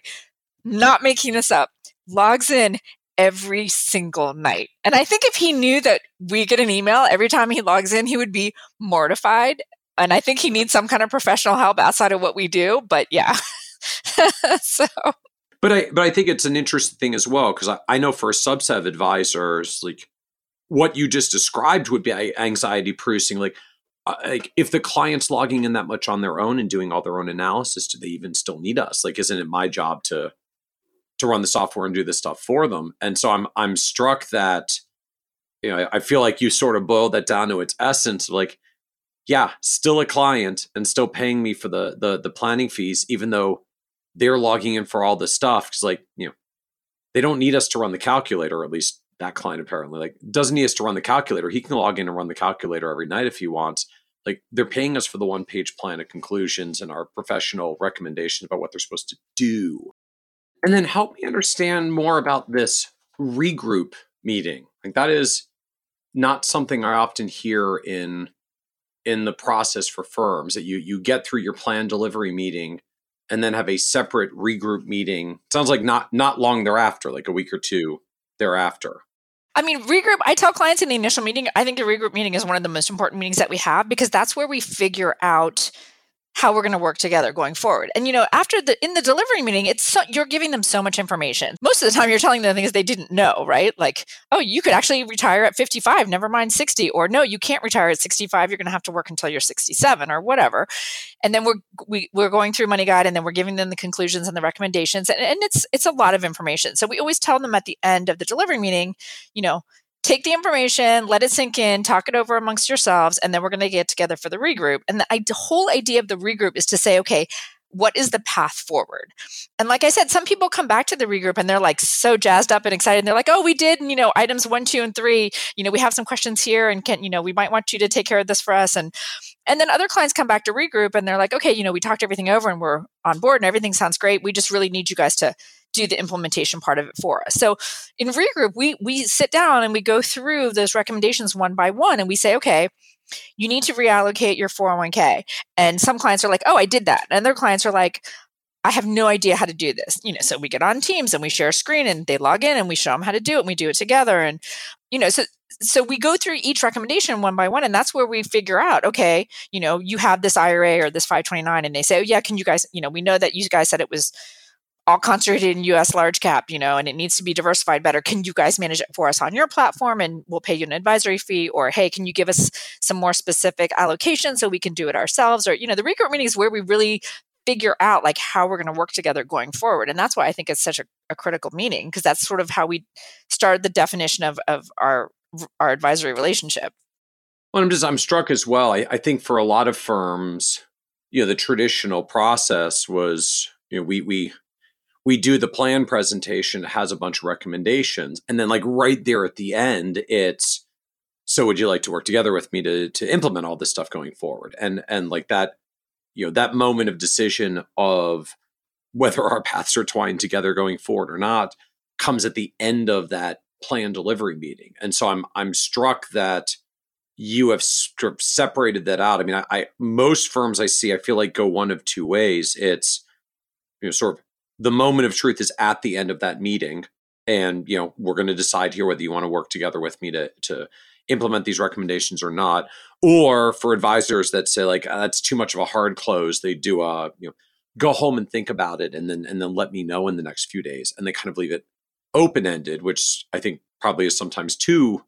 not making this up, logs in every single night. And I think if he knew that we get an email every time he logs in, he would be mortified. And I think he needs some kind of professional help outside of what we do. But yeah. [LAUGHS] so but I but I think it's an interesting thing as well because I, I know for a subset of advisors, like what you just described would be anxiety producing. Like, uh, like if the client's logging in that much on their own and doing all their own analysis, do they even still need us? Like, isn't it my job to to run the software and do this stuff for them? And so I'm I'm struck that you know I feel like you sort of boiled that down to its essence. Like, yeah, still a client and still paying me for the the the planning fees, even though they're logging in for all this stuff because like you know they don't need us to run the calculator at least that client apparently like doesn't need us to run the calculator he can log in and run the calculator every night if he wants like they're paying us for the one page plan of conclusions and our professional recommendations about what they're supposed to do and then help me understand more about this regroup meeting like that is not something i often hear in in the process for firms that you you get through your plan delivery meeting and then have a separate regroup meeting. Sounds like not not long thereafter, like a week or two thereafter. I mean, regroup, I tell clients in the initial meeting, I think the regroup meeting is one of the most important meetings that we have because that's where we figure out how we're going to work together going forward. And you know, after the in the delivery meeting, it's so, you're giving them so much information. Most of the time, you're telling them things they didn't know, right? Like, oh, you could actually retire at 55, never mind 60, or no, you can't retire at 65. You're going to have to work until you're 67 or whatever. And then we're we, we're going through Money Guide, and then we're giving them the conclusions and the recommendations, and, and it's it's a lot of information. So we always tell them at the end of the delivery meeting, you know, take the information, let it sink in, talk it over amongst yourselves, and then we're going to get together for the regroup. And the, the whole idea of the regroup is to say, okay, what is the path forward? And like I said, some people come back to the regroup and they're like so jazzed up and excited. And they're like, oh, we did, and, you know, items one, two, and three. You know, we have some questions here, and can you know, we might want you to take care of this for us. And and then other clients come back to regroup and they're like, okay, you know, we talked everything over and we're on board and everything sounds great. We just really need you guys to do the implementation part of it for us. So in regroup, we we sit down and we go through those recommendations one by one and we say, okay, you need to reallocate your 401k. And some clients are like, oh, I did that. And other clients are like, I have no idea how to do this. You know, so we get on Teams and we share a screen and they log in and we show them how to do it and we do it together. And, you know, so so we go through each recommendation one by one and that's where we figure out okay you know you have this ira or this 529 and they say oh yeah can you guys you know we know that you guys said it was all concentrated in US large cap, you know, and it needs to be diversified better. Can you guys manage it for us on your platform and we'll pay you an advisory fee? Or hey, can you give us some more specific allocation so we can do it ourselves? Or, you know, the regroup meeting is where we really figure out like how we're going to work together going forward. And that's why I think it's such a, a critical meeting, because that's sort of how we started the definition of, of our our advisory relationship. Well, I'm just I'm struck as well. I, I think for a lot of firms, you know, the traditional process was, you know, we we we do the plan presentation, it has a bunch of recommendations. And then like right there at the end, it's so would you like to work together with me to to implement all this stuff going forward? And and like that, you know, that moment of decision of whether our paths are twined together going forward or not comes at the end of that plan delivery meeting. And so I'm I'm struck that you have separated that out. I mean, I, I most firms I see, I feel like go one of two ways. It's you know, sort of the moment of truth is at the end of that meeting and you know we're going to decide here whether you want to work together with me to to implement these recommendations or not or for advisors that say like ah, that's too much of a hard close they do a you know go home and think about it and then and then let me know in the next few days and they kind of leave it open ended which i think probably is sometimes too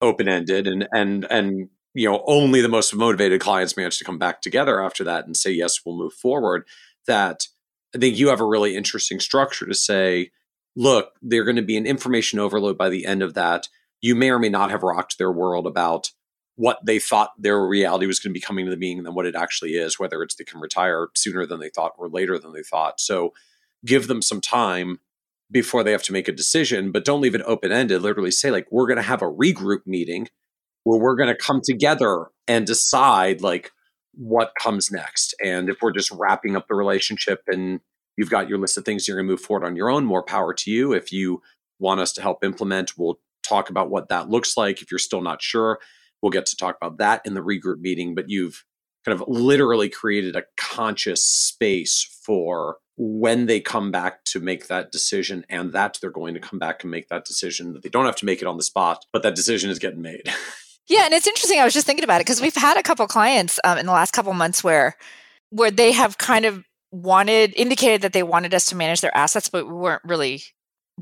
open ended and and and you know only the most motivated clients manage to come back together after that and say yes we'll move forward that I think you have a really interesting structure to say, look, they're going to be an information overload by the end of that. You may or may not have rocked their world about what they thought their reality was going to be coming to the being than what it actually is, whether it's they can retire sooner than they thought or later than they thought. So give them some time before they have to make a decision, but don't leave it open ended. Literally say, like, we're going to have a regroup meeting where we're going to come together and decide, like, what comes next and if we're just wrapping up the relationship and you've got your list of things you're going to move forward on your own, more power to you. If you want us to help implement, we'll talk about what that looks like. If you're still not sure, we'll get to talk about that in the regroup meeting. But you've kind of literally created a conscious space for when they come back to make that decision and that they're going to come back and make that decision that they don't have to make it on the spot but that decision is getting made [LAUGHS] yeah and it's interesting i was just thinking about it because we've had a couple clients um, in the last couple months where where they have kind of wanted indicated that they wanted us to manage their assets but we weren't really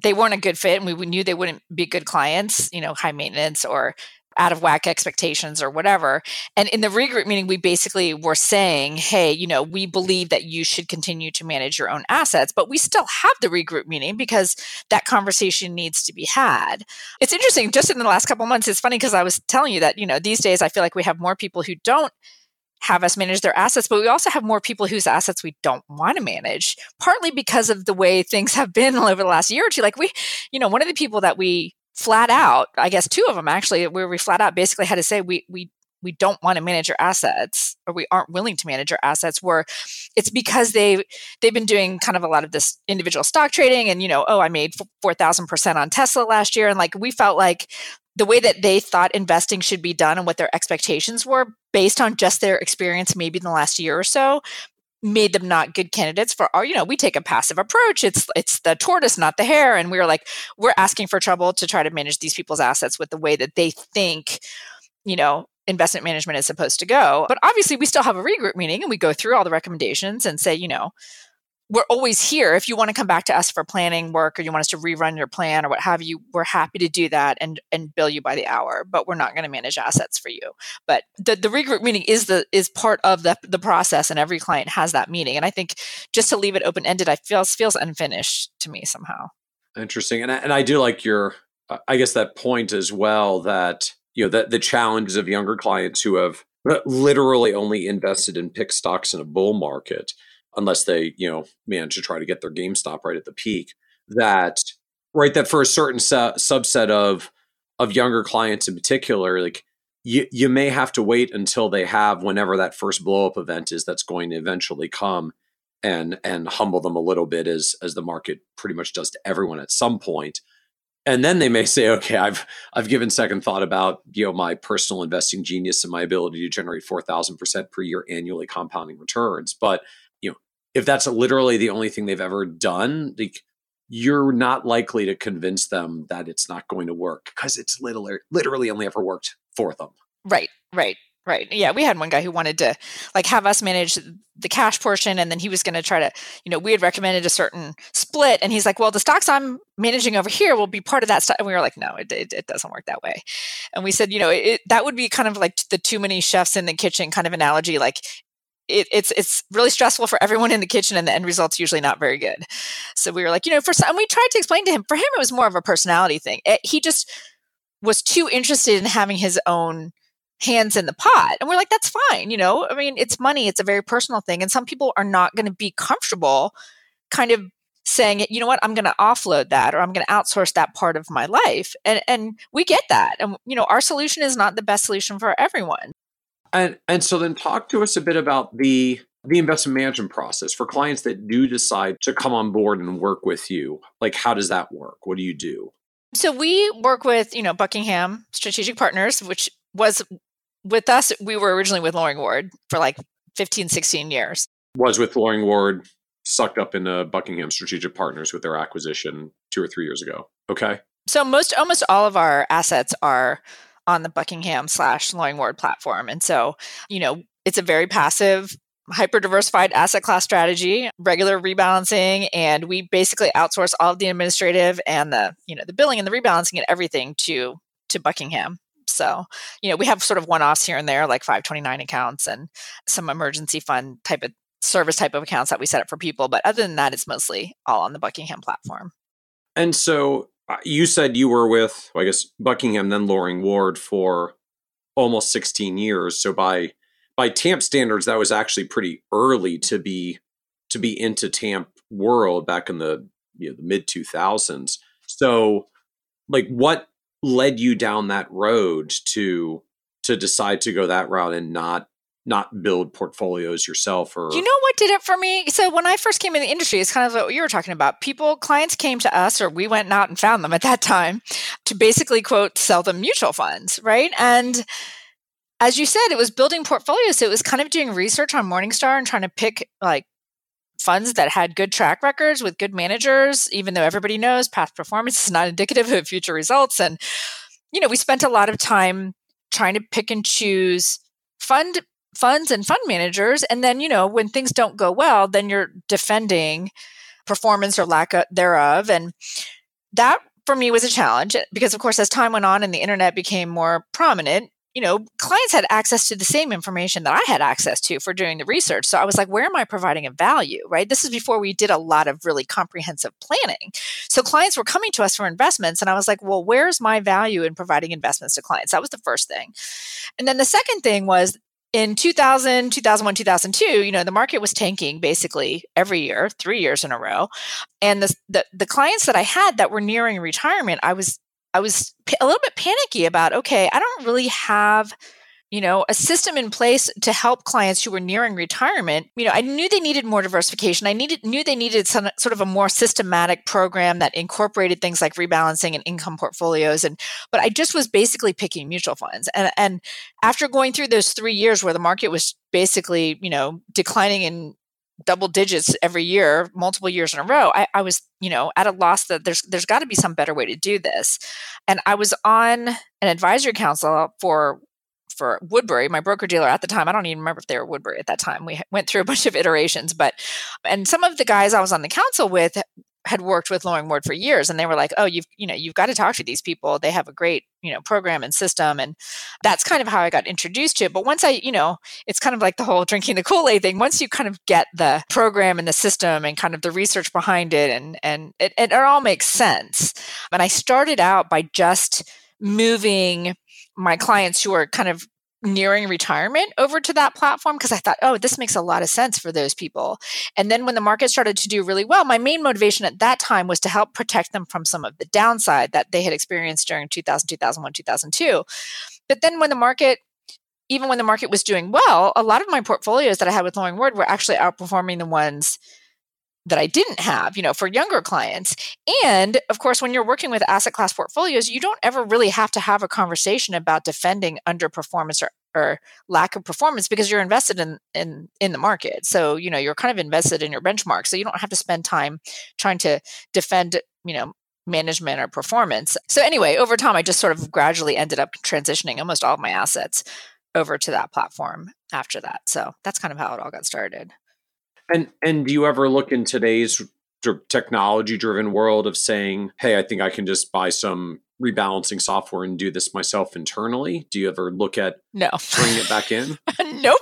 they weren't a good fit and we, knew they wouldn't be good clients you know high maintenance or out of whack expectations or whatever. And in the regroup meeting, we basically were saying, hey, you know, we believe that you should continue to manage your own assets, but we still have the regroup meeting because that conversation needs to be had. It's interesting, just in the last couple months, it's funny because I was telling you that, you know, these days I feel like we have more people who don't have us manage their assets, but we also have more people whose assets we don't want to manage, partly because of the way things have been [LAUGHS] over the last year or two. Like we, you know, one of the people that we flat out, I guess two of them actually, where we flat out basically had to say we we we don't want to manage your assets or we aren't willing to manage your assets where it's because they they've been doing kind of a lot of this individual stock trading and you know oh i made 4000% on tesla last year and like we felt like the way that they thought investing should be done and what their expectations were based on just their experience maybe in the last year or so made them not good candidates for our you know we take a passive approach. It's it's the tortoise not the hare. And we are like we're asking for trouble to try to manage these people's assets with the way that they think you know investment management is supposed to go. But obviously we still have a regroup meeting and we go through all the recommendations and say you know we're always here. If you want to come back to us for planning work or you want us to rerun your plan or what have you, we're happy to do that and and bill you by the hour. But we're not going to manage assets for you. But the, the regroup meeting is the is part of the the process, and every client has that meeting. And I think just to leave it open ended, I feels feels unfinished to me somehow. Interesting, and I, and I do like your uh, I guess that point as well that you know that the challenges of younger clients who have uh, literally only invested in pick stocks in a bull market unless they you know manage to try to get their GameStop right at the peak. That right that for a certain su- subset of of younger clients in particular, like you you may have to wait until they have whenever that first blow up event is that's going to eventually come and and humble them a little bit as as the market pretty much does to everyone at some point and then they may say okay i've i've given second thought about you know my personal investing genius and my ability to generate 4000% per year annually compounding returns but if that's literally the only thing they've ever done, like you're not likely to convince them that it's not going to work because it's literally literally only ever worked for them. Right, right, right. Yeah, we had one guy who wanted to like have us manage the cash portion and then he was going to try to, you know, we had recommended a certain split and he's like, "Well, the stocks I'm managing over here will be part of that stuff." And we were like, "No, it, it, it doesn't work that way." And we said, you know, it, that would be kind of like the too many chefs in the kitchen kind of analogy like it, it's it's really stressful for everyone in the kitchen, and the end result's usually not very good. So we were like, you know, for some, and we tried to explain to him. For him, it was more of a personality thing. It, he just was too interested in having his own hands in the pot, and we're like, that's fine. You know, I mean, it's money; it's a very personal thing, and some people are not going to be comfortable, kind of saying you know what i'm going to offload that or i'm going to outsource that part of my life and and we get that and you know our solution is not the best solution for everyone and and so then talk to us a bit about the the investment management process for clients that do decide to come on board and work with you. Like how does that work? What do you do? So we work with, you know, Buckingham Strategic Partners, which was with us, we were originally with Loring Ward for like 15, 16 years. Was with Loring Ward, sucked up into Buckingham Strategic Partners with their acquisition two or three years ago. Okay. So most almost all of our assets are on the Buckingham slash Loring Ward platform. And so, you know, it's a very passive, hyper diversified asset class strategy, regular rebalancing, and we basically outsource all of the administrative and the, you know, the billing and the rebalancing and everything to to Buckingham. So, you know, we have sort of one offs here and there, like 529 accounts and some emergency fund type of service type of accounts that we set up for people. But other than that, it's mostly all on the Buckingham platform. And so you said you were with, well, I guess, Buckingham, then Loring Ward for almost 16 years. So by by TAMP standards, that was actually pretty early to be to be into TAMP world back in the you know, the mid 2000s. So, like, what led you down that road to to decide to go that route and not not build portfolios yourself or you know what did it for me? So when i first came in the industry it's kind of what you were talking about. People clients came to us or we went out and found them at that time to basically quote sell them mutual funds right? And as you said it was building portfolios. So it was kind of doing research on morningstar and trying to pick like funds that had good track records with good managers even though everybody knows past performance is not indicative of future results. And you know we spent a lot of time trying to pick and choose fund funds and fund managers and then you know when things don't go well then you're defending performance or lack of, thereof and that for me was a challenge eh, because of course as time went on and the internet became more prominent you know clients had access to the same information that i had access to for doing the research. So i was like where am i providing a value right? This is before we did a lot of really comprehensive planning. So clients were coming to us for investments and i was like well where's my value in providing investments to clients? That was the first thing. And then the second thing was in 2000 2001 2002 you know the market was tanking basically every year three years in a row. And the, the, the clients that i had that were nearing retirement i was i was a little bit panicky about okay i don't really have you know a system in place to help clients who were nearing retirement. You know i knew they needed more diversification. I needed knew they needed some sort of a more systematic program that incorporated things like rebalancing and income portfolios. And but i just was basically picking mutual funds. And and after going through those 3 years where the market was basically you know declining in double digits every year multiple years in a row I, I was you know at a loss that there's there's got to be some better way to do this. And i was on an advisory council for for Woodbury, my broker dealer at the time. I don't even remember if they were Woodbury at that time. We went through a [LAUGHS] bunch of iterations, but and some of the guys I was on the council with had worked with Loring Ward for years and they were like, "Oh, you've you know, you've got to talk to these people. They have a great, you know, program and system." And that's kind of how I got introduced to it. But once I, you know, it's kind of like the whole drinking the Kool-Aid thing. Once you kind of get the program and the system and kind of the research behind it and and it, it, it all makes sense. And I started out by just moving my clients who are kind of nearing retirement over to that platform because I thought, oh, this makes a lot of sense for those people. And then when the market started to do really well, my main motivation at that time was to help protect them from some of the downside that they had experienced during 2000, 2001, 2002. But then when the market even when the market was doing well, a lot of my portfolios that I had with Loring Ward were actually outperforming the ones that I didn't have, you know, for younger clients. And of course, when you're working with asset class portfolios, you don't ever really have to have a conversation about defending underperformance or, or lack of performance because you're invested in, in in the market. So, you know, you're kind of invested in your benchmark. So you don't have to spend time trying to defend, you know, management or performance. So anyway, over time I just sort of gradually ended up transitioning almost all of my assets over to that platform after that. So that's kind of how it all got started. And and do you ever look in today's technology driven world of saying, "Hey, I think I can just buy some rebalancing software and do this myself internally"? Do you ever look at no bringing it back in? [LAUGHS] nope.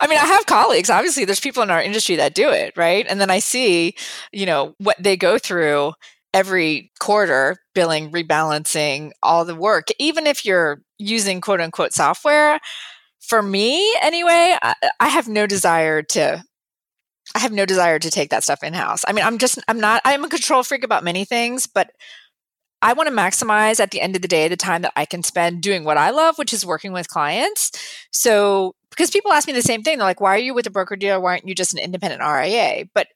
I mean, I have colleagues. Obviously, there's people in our industry that do it, right? And then I see, you know, what they go through every quarter, billing, rebalancing, all the work. Even if you're using quote unquote software, for me anyway, I, I have no desire to I have no desire to take that stuff in house. I mean, I'm just, I'm not, I'm a control freak about many things, but I want to maximize at the end of the day the time that I can spend doing what I love, which is working with clients. So, because people ask me the same thing, they're like, why are you with a broker dealer? Why aren't you just an independent RIA? But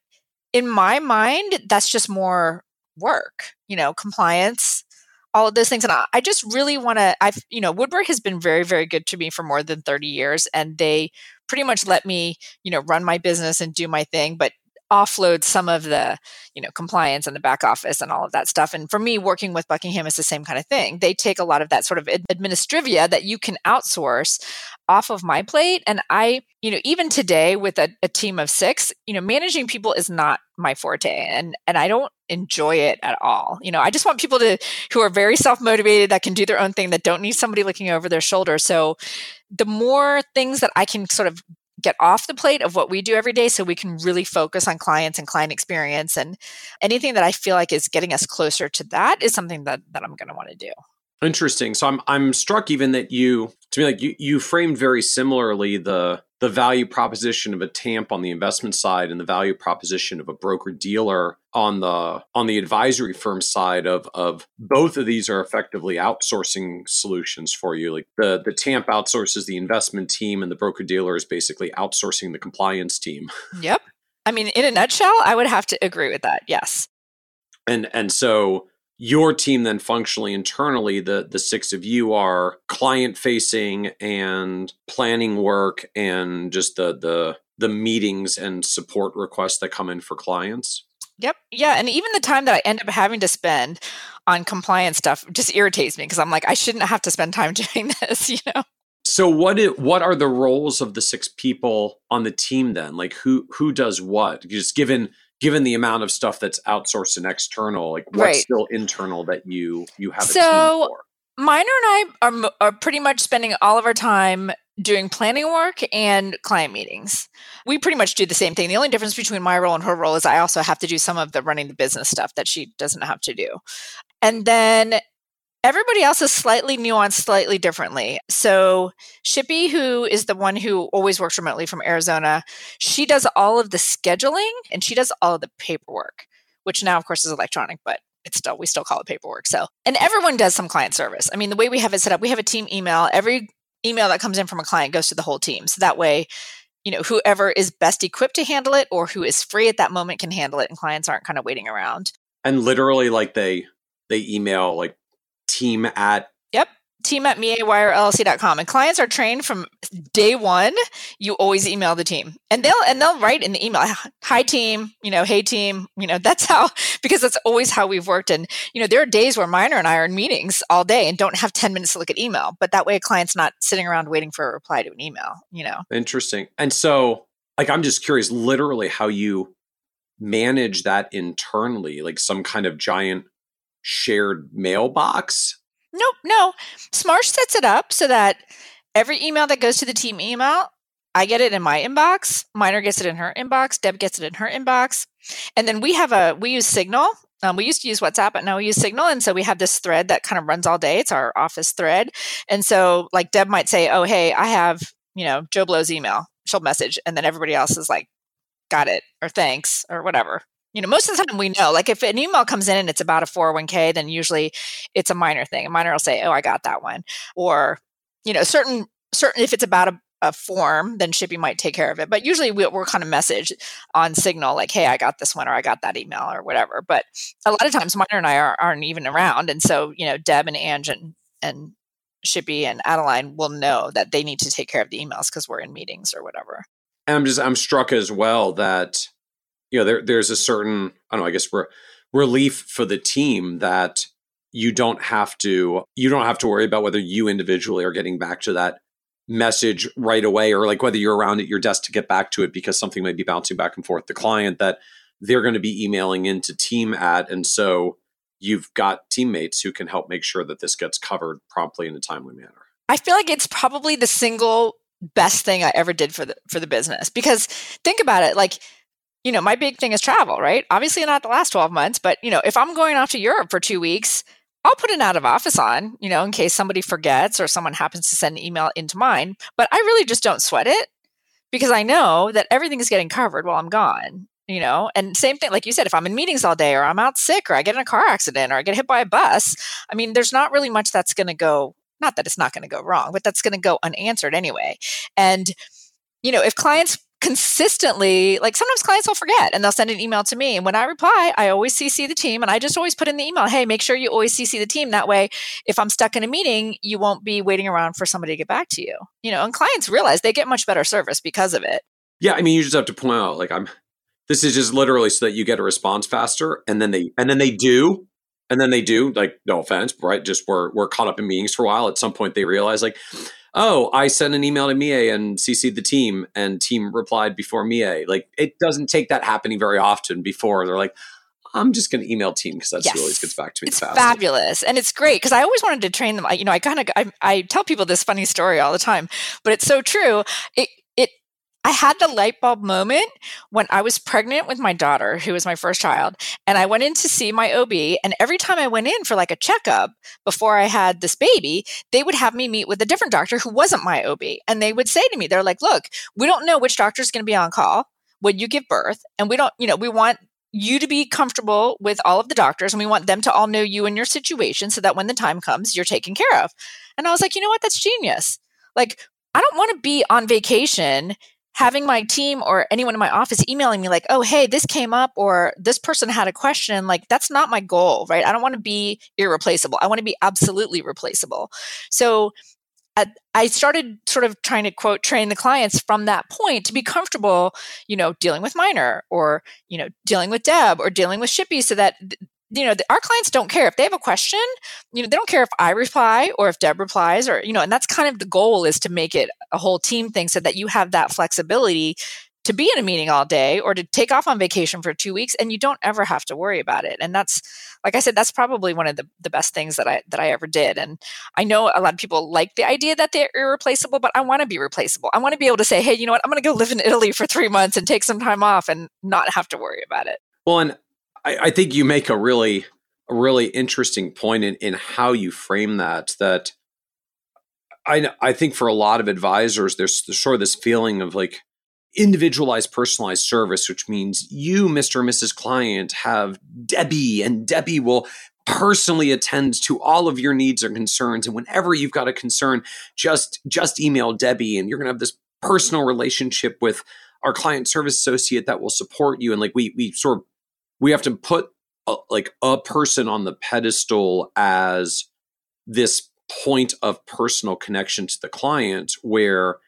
in my mind, that's just more work, you know, compliance, all of those things. And I, I just really want to, I've, you know, Woodbury has been very, very good to me for more than 30 years. And they pretty much let me, you know, run my business and do my thing, but offload some of the you know compliance and the back office and all of that stuff. And for me working with buckingham is the same kind of thing. They take a lot of that sort of administrivia that you can outsource off of my plate. And i you know even today with a, a team of six you know managing people is not my forte and and i don't enjoy it at all. You know i just want people to who are very self-motivated that can do their own thing that don't need somebody looking over their shoulder. So the more things that i can sort of get off the plate of what we do every day so we can really focus on clients and client experience and anything that I feel like is getting us closer to that is something that that I'm going to want to do. Interesting. So I'm I'm struck even that you to me like you you framed very similarly the the value proposition of a TAMP on the investment side and the value proposition of a broker dealer on the on the advisory firm side of of both of these are effectively outsourcing solutions for you. Like the the TAMP outsources the investment team and the broker dealer is basically outsourcing the compliance team. [LAUGHS] Yep. I mean, in a nutshell, I would have to agree with that. Yes. And and so your team then functionally internally the the six of you are client facing and planning work and just the the the meetings and support requests that come in for clients Yep. Yeah. And even the time that I end up having to spend on compliance stuff just irritates me because I'm like, I shouldn't have to spend time [LAUGHS] doing this, you know? So what it, what are the roles of the six people on the team then? Like who who does what? Just given given the amount of stuff that's outsourced and external, like what's Right. still internal that you you have a So- team for? Minor and I are, are pretty much spending all of our time doing planning work and client meetings. We pretty much do the same thing. The only difference between my role and her role is I also have to do some of the running the business stuff that she doesn't have to do. And then everybody else is slightly nuanced slightly differently. So Shippy, who is the one who always works remotely from Arizona, she does all of the scheduling and she does all of the paperwork, which now of course is electronic, but it's still we still call it paperwork. So and everyone does some client service. I mean, the way we have it set up, we have a team email. Every email that comes in from a client goes to the whole team. So that way, you know, whoever is best equipped to handle it or who is free at that moment can handle it and clients aren't kind of waiting around. And literally like they they email like team at Yep. team at meawirellc.com and clients are trained from day one. You always email the team. And they'll and they'll write in the email hi team. You know hey team. You know [LAUGHS] that's how because that's always how we've worked. And you know there are days where minor and i are in meetings all day and don't have 10 minutes to look at email. But that way a client's not sitting around waiting for a reply to an email you know? Interesting. And so, like, I'm just curious, literally, how you manage that internally, like some kind of giant shared mailbox. Nope, no. Smarsh sets it up so that every email that goes to the team email, I get it in my inbox. Minor gets it in her inbox. Deb gets it in her inbox. And then we have a, we use Signal. Um, we used to use WhatsApp, but now we use Signal. And so we have this thread that kind of runs all day. It's our office thread. And so, like, Deb might say, Oh, hey, I have, you know, Joe Blow's email. She'll message. And then everybody else is like, Got it, or thanks, or whatever. You know, most of the time we know. Like, if an email comes in and it's about a 401k, then usually it's a minor thing. A minor will say, "Oh, I got that one," or you know, certain certain if it's about a, a form, then Shippy might take care of it. But usually we, we're kind of message on Signal like, "Hey, I got this one," or "I got that email," or whatever. But a lot of times, minor and I are, aren't even around, and so you know, Deb and Ange and and Shippy and Adeline will know that they need to take care of the emails because we're in meetings or whatever. And I'm just I'm struck as well that you know there there's a certain I don't know I guess re- relief for the team that you don't have to you don't have to worry about whether you individually are getting back to that message right away or like whether you're around at your desk to get back to it because something might be bouncing back and forth. The client that they're going to be emailing into team at and so you've got teammates who can help make sure that this gets covered promptly in a timely manner. I feel like it's probably the single best thing I ever did for the for the business because think about it like you know my big thing is travel right? Obviously not the last 12 months but you know if I'm going off to Europe for 2 weeks I'll put an out of office on you know in case somebody forgets or someone happens to send an email into mine but I really just don't sweat it because I know that everything is getting covered while I'm gone you know? And same thing like you said if i'm in meetings all day or i'm out sick or i get in a car accident or i get hit by a bus i mean there's not really much that's going to go not that it's not going to go wrong but that's going to go unanswered anyway. And you know if clients consistently like sometimes clients will forget and they'll send an email to me and when i reply i always cc the team and i just always put in the email hey make sure you always cc the team that way if i'm stuck in a meeting you won't be waiting around for somebody to get back to you you know and clients realize they get much better service because of it Yeah, I mean, you just have to point out, like, I'm. This is just literally so that you get a response faster, and then they and then they do, and then they do. Like, no offense, right? Just we're we're caught up in meetings for a while. At some point, they realize, like, oh, I sent an email to Mie and CC'd the team, and team replied before Mie. Like, it doesn't take that happening very often. Before they're like, I'm just going to email team because that's Yes. always gets back to me it's fast. fabulous and it's great because i always wanted to train them I, you know i kind of I, I tell people this funny story all the time but it's so true it I had the light bulb moment when I was pregnant with my daughter, who was my first child, and I went in to see my OB. And every time I went in for like a checkup before I had this baby, they would have me meet with a different doctor who wasn't my OB. And they would say to me, they're like, look, we don't know which doctor is going to be on call when you give birth. And we don't, you know, we want you to be comfortable with all of the doctors and we want them to all know you and your situation so that when the time comes, you're taken care of. And I was like, you know what? That's genius. Like, I don't want to be on vacation having my team or anyone in my office emailing me like, "Oh, hey, this came up or this person had a question." Like that's not my goal, right? I don't want to be irreplaceable. I want to be absolutely replaceable. So I started sort of trying to quote train the clients from that point to be comfortable, you know, dealing with Minor or, you know, dealing with Deb or dealing with Shippy so that you know, our clients don't care if they have a question, you know, they don't care if I reply or if Deb replies or, you know, and that's kind of the goal is to make it a whole team thing so that you have that flexibility to be in a meeting all day or to take off on vacation for two weeks and you don't ever have to worry about it. And that's, like I said, that's probably one of the, the best things that I, that I ever did. And I know a lot of people like the idea that they're irreplaceable, but I want to be replaceable. I want to be able to say, Hey, you know what? I'm going to go live in Italy for three months and take some time off and not have to worry about it. Well, and I, I think you make a really really interesting point in, in how you frame that. That I I think for a lot of advisors, there's, there's sort of this feeling of like individualized personalized service which means you mr and mrs client have debbie and debbie will personally attend to all of your needs and concerns and whenever you've got a concern just just email debbie and you're going to have this personal relationship with our client service associate that will support you and like we we sort of we have to put a, like a person on the pedestal as this point of personal connection to the client where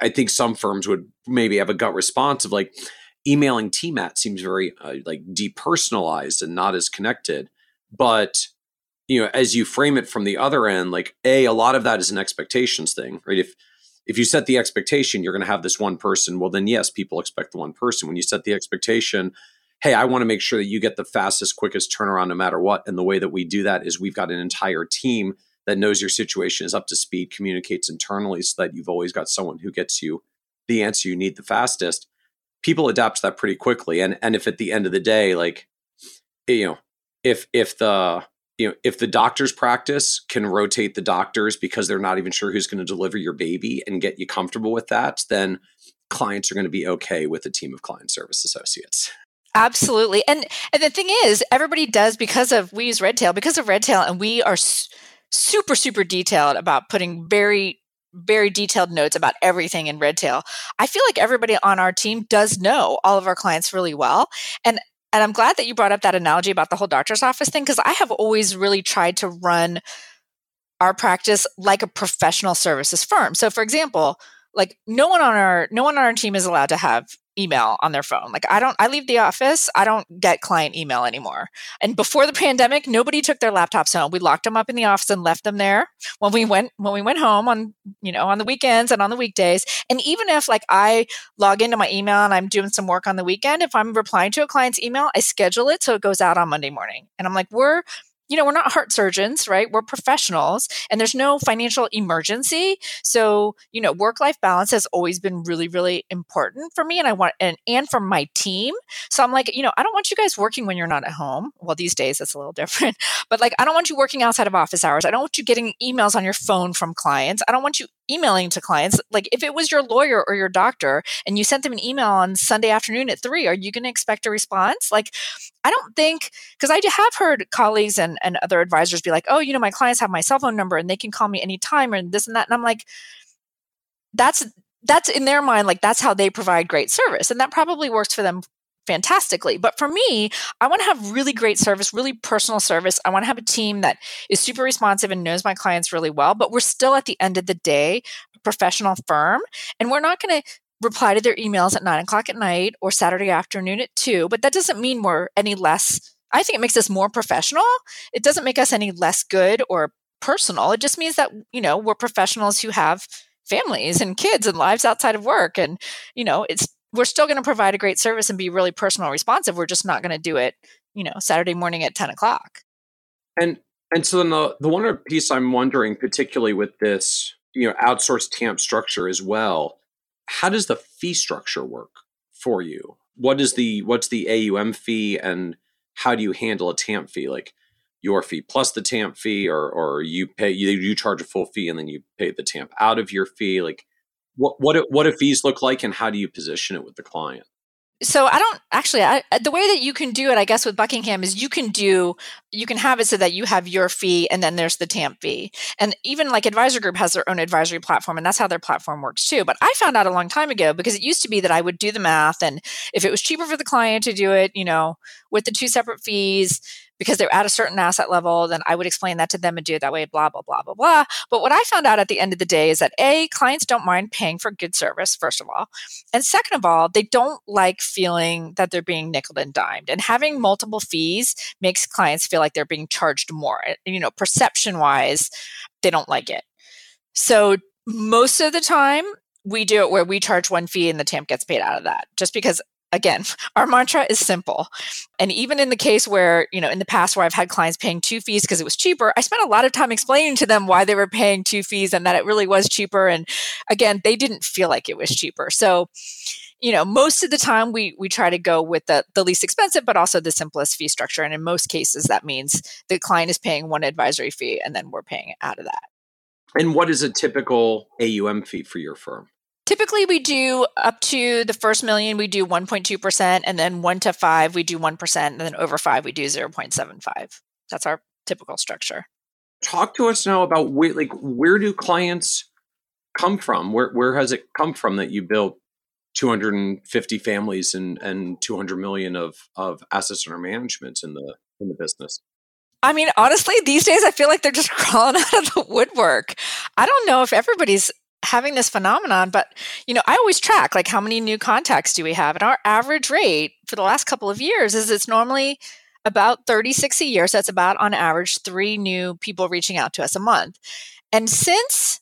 I think some firms would maybe have a gut response of like emailing team at seems very uh, like depersonalized and not as connected. But you know, as you frame it from the other end, like a a lot of that is an expectations thing, right? If if you set the expectation you're going to have this one person, well then yes, people expect the one person. When you set the expectation hey, I want to make sure that you get the fastest, quickest turnaround no matter what. And the way that we do that is we've got an entire team that knows your situation is up to speed, communicates internally so that you've always got someone who gets you the answer you need the fastest. People adapt to that pretty quickly. And and if at the end of the day, like eh, you know, if if the you know, if the doctor's practice can rotate the doctors because they're not even sure who's going to deliver your baby and get you comfortable with that, then clients are going to be okay with a team of client service associates. Absolutely. And and the thing is, everybody does because of we use Redtail because of Redtail and we are su- super super detailed about putting very very detailed notes about everything in Redtail. I feel like everybody on our team does know all of our clients really well. And and I'm glad that you brought up that analogy about the whole doctor's office thing because I have always really tried to run our practice like a professional services firm. So for example, like no one on our no one on our team is allowed to have email on their phone. Like I don't I leave the office, I don't get client email anymore. And before the pandemic, nobody took their laptops home. We locked them up in the office and left them there when we went when we went home on, you know, on the weekends and on the weekdays. And even if like I log into my email and I'm doing some work on the weekend, if I'm replying to a client's email, I schedule it so it goes out on Monday morning. And I'm like, we're you know, we're not heart surgeons, right? We're professionals and there's no financial emergency. So, you know, work life balance has always been really, really important for me. And I want, and, and for my team. So I'm like, you know, I don't want you guys working when you're not at home. Well, these days that's a little [LAUGHS] different, but like, I don't want you working outside of office hours. I don't want you getting emails on your phone from clients. I don't want you emailing to clients. Like if it was your lawyer or your doctor and you sent them an email on Sunday afternoon at three, are you going to expect a response? Like, I don't think, because I have heard colleagues and, and other advisors be like, oh, you know, my clients have my cell phone number and they can call me anytime and this and that. And I'm like, that's, that's in their mind, like that's how they provide great service. And that probably works for them fantastically. But for me, I want to have really great service, really personal service. I want to have a team that is super responsive and knows my clients really well. But we're still at the end of the day, a professional firm. And we're not going to reply to their emails at nine o'clock at night or Saturday afternoon at two. But that doesn't mean we're any less. I think it makes us more professional. It doesn't make us any less good or personal. It just means that, you know, we're professionals who have families and kids and lives outside of work. And, you know, it's we're still going to provide a great service and be really personal responsive. We're just not going to do it, you know, Saturday morning at 10 o'clock. And and so then the the one piece I'm wondering, particularly with this, you know, outsourced TAMP structure as well, how does the fee structure work for you? What is the what's the AUM fee and how do you handle a TAMP fee? Like your fee plus the TAMP fee, or or you pay you, you charge a full fee and then you pay the TAMP out of your fee. Like what what what do fees look like, and how do you position it with the client? so I don't actually I, uh, the way that you can do it I guess with Buckingham is you can do you can have it so that you have your fee and then there's the TAMP fee. And even like Advisor Group has their own advisory platform and that's how their platform works too. But I found out a long time ago because it used to be that I would do the math and if it was cheaper for the client to do it, you know, with the two separate fees, because they're at a certain asset level, then I would explain that to them and do it that way, blah, blah, blah, blah, blah. But what I found out at the end of the day is that A, clients don't mind paying for good service, first of all. And second of all, they don't like feeling that they're being nickel and dimed. And having multiple fees makes clients feel like they're being charged more. Eh, you know, perception wise, they don't like it. So most of the time, we do it where we charge one fee and the TAMP gets paid out of that, just because again, [LAUGHS] our mantra is simple. And even in the case where, you know, in the past where I've had clients paying two fees because it was cheaper, I spent a lot of time explaining to them why they were paying two fees and that it really was cheaper. And again, they didn't feel like it was cheaper. So, you know, most of the time we we try to go with the, the least expensive, but also the simplest fee structure. And in most cases, that means the client is paying one advisory fee and then we're paying out of that. And what is a typical AUM fee for your firm? Typically, we do up to the first million, we do 1.2%, and then one to five, we do 1%, and then over five, we do 0.75. That's our typical structure. Talk to us now about where, like, where do clients come from? Where, where has it come from that you built 250 families and, and 200 million of, of assets under management in the, in the business? I mean, honestly, these days I feel like they're just [LAUGHS] crawling out of the woodwork. I don't know if everybody's having this phenomenon but you know i always track like how many new contacts do we have? And our average rate for the last couple of years is it's normally about 36 a year so that's about on average three new people reaching out to us a month. And since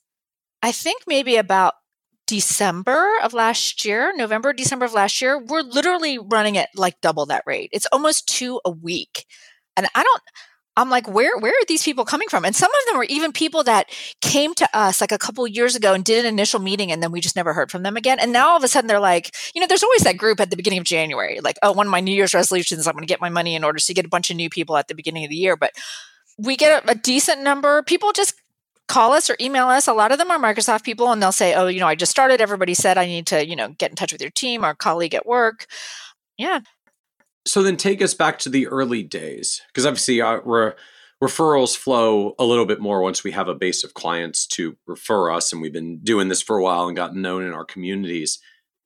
i think maybe about december of last year november december of last year we're literally running at like double that rate. It's almost two a week. And i don't I'm like, where where are these people coming from? And some of them were even people that came to us like a couple years ago and did an initial meeting, and then we just never heard from them again. And now all of a sudden they're like, you know, there's always that group at the beginning of January, like, oh, one of my New Year's resolutions, I'm going to get my money in order. So get a bunch of new people at the beginning of the year, but we get a, a decent number. People just call us or email us. A lot of them are Microsoft people, and they'll say, oh, you know, I just started. Everybody said I need to, you know, get in touch with your team or colleague at work. Yeah. So then take us back to the early days, because obviously uh, we're referrals flow a little bit more once we have a base of clients to refer us and we've been doing this for a while and gotten known in our communities.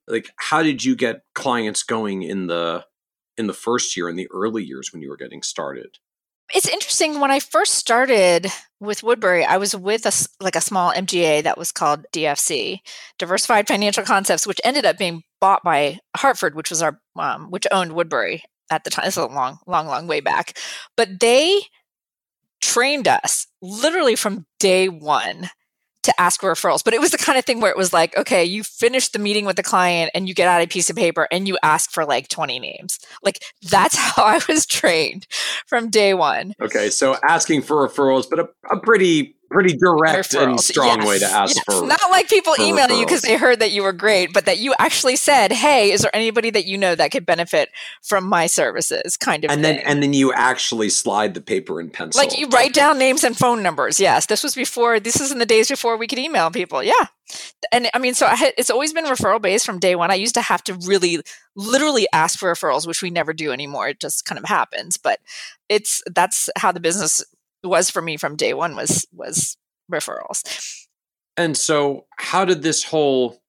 Like how did you get clients going in the in the first year in the early years when you were getting started? It's interesting when i first started with woodbury i was with a like a small mga that was called dfc diversified financial concepts which ended up being bought by hartford which was our um, which owned woodbury at the time is a long long long way back but they trained us literally from day one to ask for referrals. But it was the kind of thing where it was like, okay, you finish the meeting with the client and you get out a piece of paper and you ask for like 20 names. Like that's [LAUGHS] how I was trained from day one. Okay. So asking for referrals, but a, a pretty pretty [LAUGHS] direct referrals. and strong yes. way to ask yes. for. Not like people email you because they heard that you were great, but that you actually said, "Hey, is there anybody that you know that could benefit from my services?" Kind of. And thing. then and then you actually slide the paper and pencil. Like you write down names and phone numbers. Yes, this was before. This is in the days before we could email people. Yeah. And I mean, so I had, it's always been referral based from day one. I used to have to really, literally ask for referrals, which we never do anymore. It just kind of happens. But it's that's how the business was for me from day one was was referrals. And so how did this whole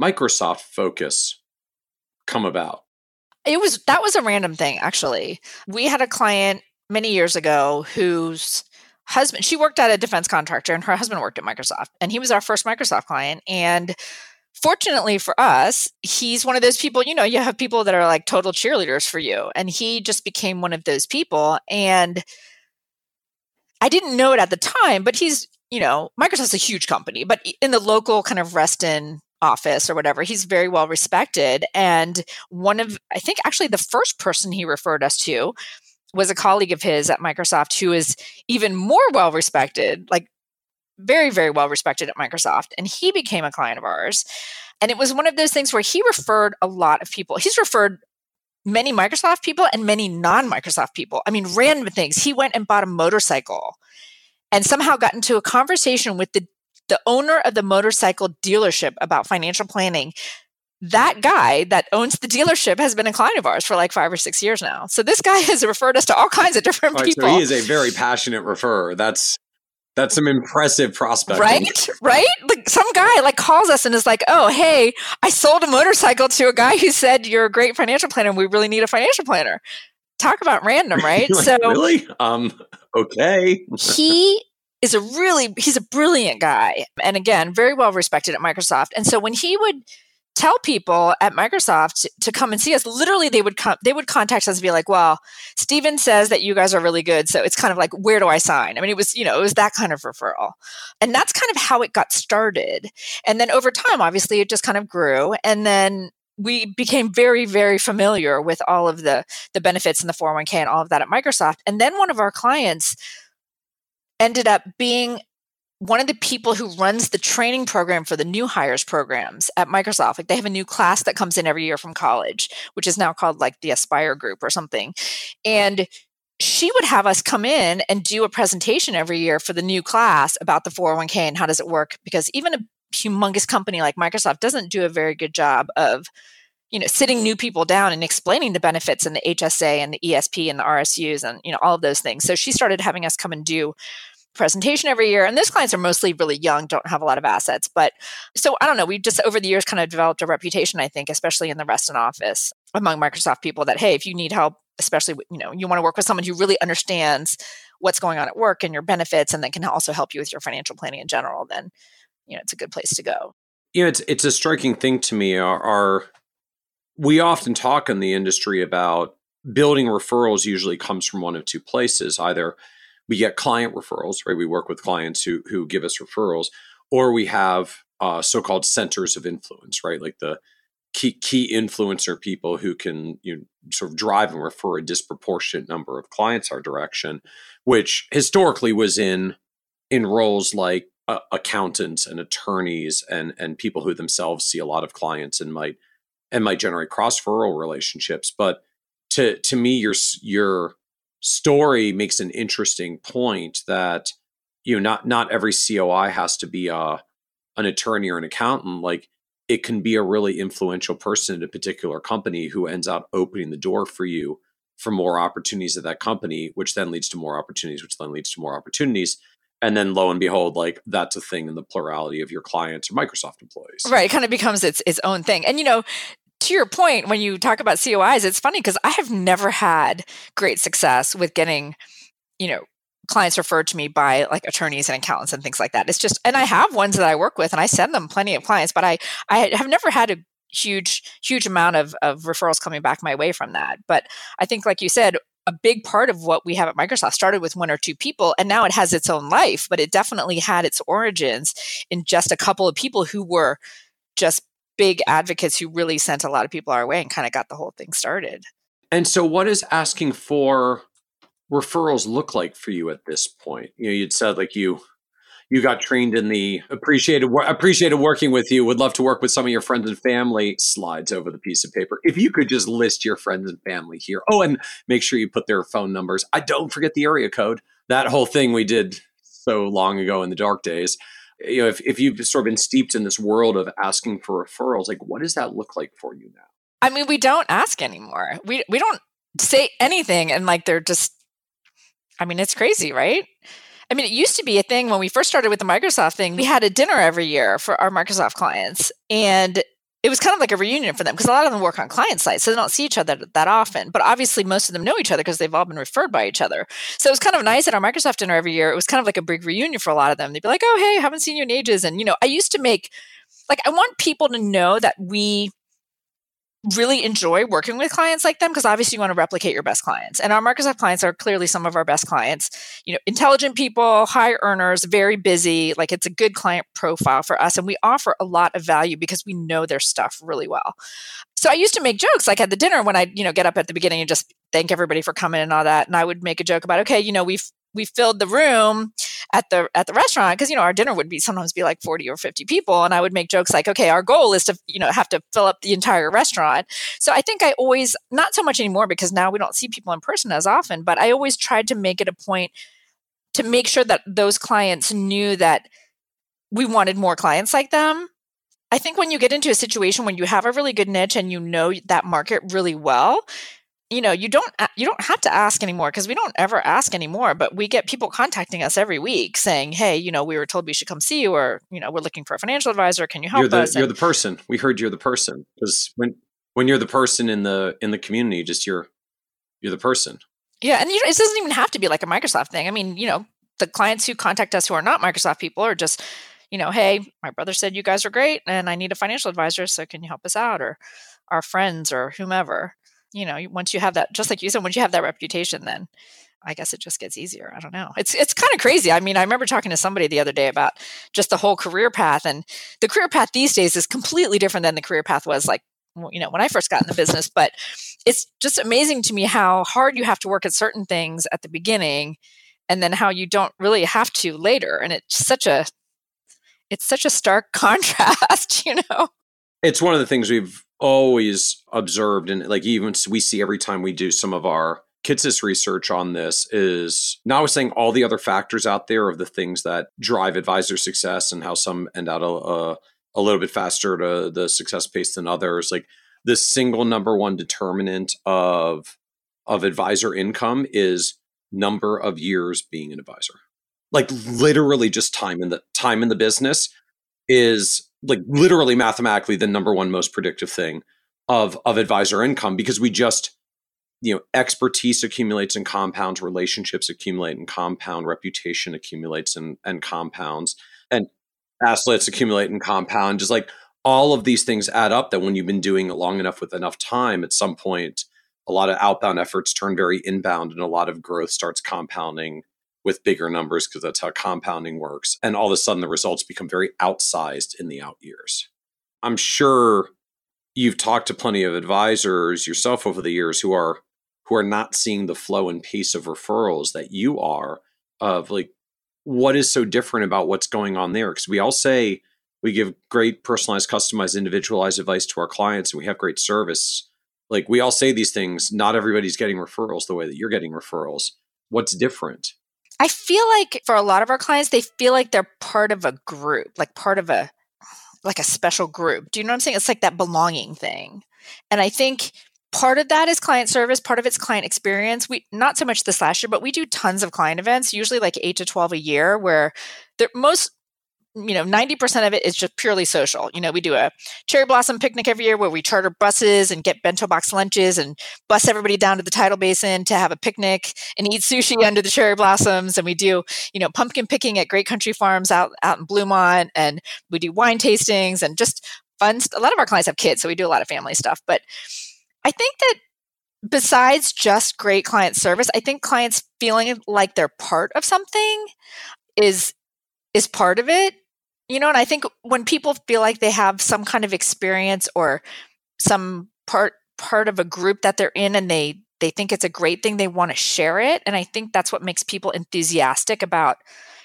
Microsoft focus come about? It was that was a random thing actually. We had a client many years ago whose husband she worked at a defense contractor and her husband worked at Microsoft and he was our first Microsoft client and fortunately for us, he's one of those people, you know, you have people that are like total cheerleaders for you. And he just became one of those people. And I didn't know it at the time, but he's, you know, Microsoft's a huge company, but in the local kind of Reston office or whatever, he's very well respected. And one of, I think actually the first person he referred us to was a colleague of his at Microsoft who is even more well respected, like very, very well respected at Microsoft. And he became a client of ours. And it was one of those things where he referred a lot of people. He's referred many Microsoft people and many non Microsoft people. I mean, random things. He went and bought a motorcycle and somehow got into a conversation with the, the owner of the motorcycle dealership about financial planning. That guy that owns the dealership has been a client of ours for like five or six years now. So this guy [LAUGHS] has referred us to all kinds of different right, people. So he is a very passionate referrer. That's that's some impressive prospect. Right? Right? Like some guy like calls us and is like, "Oh, hey, I sold a motorcycle to a guy who said you're a great financial planner and we really need a financial planner." Talk about random, [LAUGHS] right? like, so Really? Um okay. [LAUGHS] he is a really he's a brilliant guy and again, very well respected at Microsoft. And so when he would tell people at Microsoft to come and see us. Literally, they would come, they would contact us and be like, "Well, Steven says that you guys are really good, so it's kind of like, where do I sign?" I mean, it was you know, it was that kind of referral, and that's kind of how it got started. And then over time, obviously, it just kind of grew, and then we became very very familiar with all of the the benefits and the 401k and all of that at Microsoft. And then one of our clients ended up being one of the people who runs the training program for the new hires programs at Microsoft. Like they have a new class that comes in every year from college, which is now called like the Aspire Group or something. And she would have us come in and do a presentation every year for the new class about the 401k and how does it work because even a humongous company like Microsoft doesn't do a very good job of you know sitting new people down and explaining the benefits and the HSA and the ESP and the RSUs and you know all of those things. So she started having us come and do presentation every year. And those clients are mostly really young, don't have a lot of assets. But so I don't know, we just over the years kind of developed a reputation, I think, especially in the Reston office among Microsoft people that, hey, if you need help, especially, you know, you want to work with someone who really understands what's going on at work and your benefits and that can also help you with your financial planning in general, then, you know, it's a good place to go. Yeah, it's, it's a striking thing to me. Our, our we often talk in the industry about building referrals usually comes from one of two places either we get client referrals, right? We work with clients who who give us referrals, or we have uh, so-called centers of influence, right? Like the key key influencer people who can you know, sort of drive and refer a disproportionate number of clients our direction, which historically was in in roles like uh, accountants and attorneys and and people who themselves see a lot of clients and might and might generate cross referral relationships. But to to me, your your story makes an interesting point that you know not not every COI has to be a uh, an attorney or an accountant. Like it can be a really influential person in a particular company who ends up opening the door for you for more opportunities at that company which then leads to more opportunities which then leads to more opportunities. And then lo and behold like that's a thing in the plurality of your clients or microsoft employees. Right it kind of becomes its its own thing. And you know to your point, when you talk about COIs, it's funny because I have never had great success with getting, you know, clients referred to me by like attorneys and accountants and things like that. It's just, and I have ones that I work with and I send them plenty of clients, but I, I have never had a huge, huge amount of, of referrals coming back my way from that. But I think, like you said, a big part of what we have at Microsoft started with one or two people and now it has its own life, but it definitely had its origins in just a couple of people who were just big advocates who really sent a lot of people our way and kind of got the whole thing started. And so, what does asking for referrals look like for you at this point? You know, you'd said like you you got trained in the appreciated appreciated working with you. Would love to work with some of your friends and family. Slides over the piece of paper. If you could just list your friends and family here. Oh, and make sure you put their phone numbers. I don't forget the area code. That whole thing we did so long ago in the dark days you know, if, if you've sort of been steeped in this world of asking for referrals, like what does that look like for you now? I mean, we don't ask anymore. We we don't say anything, and like they're just. I mean, it's crazy, right? I mean, it used to be a thing when we first started with the Microsoft thing. We had a dinner every year for our Microsoft clients, and it was kind of like a reunion for them because a lot of them work on client sites, so they don't see each other that often. But obviously, most of them know each other because they've all been referred by each other. So it was kind of nice at our Microsoft dinner every year. It was kind of like a big reunion for a lot of them. They'd be like, "Oh, hey, haven't seen you in ages," and you know, I used to make like I want people to know that we really enjoy working with clients like them because obviously you want to replicate your best clients. And our Microsoft clients are clearly some of our best clients. You know, intelligent people, high earners, very busy. Like it's a good client profile for us. And we offer a lot of value because we know their stuff really well. So I used to make jokes like at the dinner when I, you know, get up at the beginning and just thank everybody for coming and all that. And I would make a joke about, okay, you know, we've we filled the room at the at the restaurant because you know our dinner would be sometimes be like 40 or 50 people and i would make jokes like okay our goal is to you know have to fill up the entire restaurant. So i think i always not so much anymore because now we don't see people in person as often but i always tried to make it a point to make sure that those clients knew that we wanted more clients like them. I think when you get into a situation when you have a really good niche and you know that market really well you know you don't uh, you don't have to ask anymore because we don't ever ask anymore but we get people contacting us every week saying hey you know we were told we should come see you or you know we're looking for a financial advisor. Can you help you're the, us? you're the person. We heard you're the person because when when you're the person in the in the community just you're you're the person. Yeah and you know, it doesn't even have to be like a microsoft thing. I mean you know the clients who contact us who are not microsoft people are just you know hey my brother said you guys are great and i need a financial advisor so can you help us out? or our friends or whomever you know once you have that just like you said once you have that reputation then I guess it just gets easier. I don't know. It's it's kind of crazy. I mean, I remember talking to somebody the other day about just the whole career path, and the career path these days is completely different than the career path was like you know when I first got in the business. But it's just amazing to me how hard you have to work at certain things at the beginning, and then how you don't really have to later. And it's such a it's such a stark [LAUGHS] contrast, you know. It's one of the things we've always observed and like even we see every time we do some of our Kitces research on this is now saying all the other factors out there of the things that drive advisor success and how some end out a, a, a little bit faster to the success pace than others. Like the single number one determinant of of advisor income is number of years being an advisor. Like literally just time in the time in the business is like literally mathematically the number one most predictive thing of of advisor income because we just you know expertise accumulates and compounds relationships accumulate and compound reputation accumulates and and compounds and assets accumulate and compound. Just like all of these things add up that when you've been doing it long enough with enough time at some point a lot of outbound efforts turn very inbound and a lot of growth starts compounding with bigger numbers because that's how compounding works. And all of a sudden, the results become very outsized in the out years. I'm sure you've talked to plenty of advisors yourself over the years who are who are not seeing the flow and pace of referrals that you are of like what is so different about what's going on there because we all say we give great personalized customized individualized advice to our clients and we have great service like we all say these things not everybody's getting referrals the way that you're getting referrals what's different I feel like for a lot of our clients, they feel like they're part of a group, like part of a like a special group. Do you know what I'm saying? It's like that belonging thing. And I think part of that is client service, part of it's client experience. We not so much this last year, but we do tons of client events, usually like 8 to 12 a year where most you know 90% of it is just purely social. You know we do a cherry blossom picnic every year where we charter buses and get bento box lunches and bus everybody down to the tidal basin to have a picnic and eat sushi under the cherry blossoms. And we do you know pumpkin picking at great country farms out out in bluemont and we do wine tastings and just fun a lot of our clients have kids so we do a lot of family stuff. But i think that besides just great client service i think clients feeling like they're part of something is is part of it you know, and I think when people feel like they have some kind of experience or some part part of a group that they're in and they they think it's a great thing, they want to share it. And I think that's what makes people enthusiastic about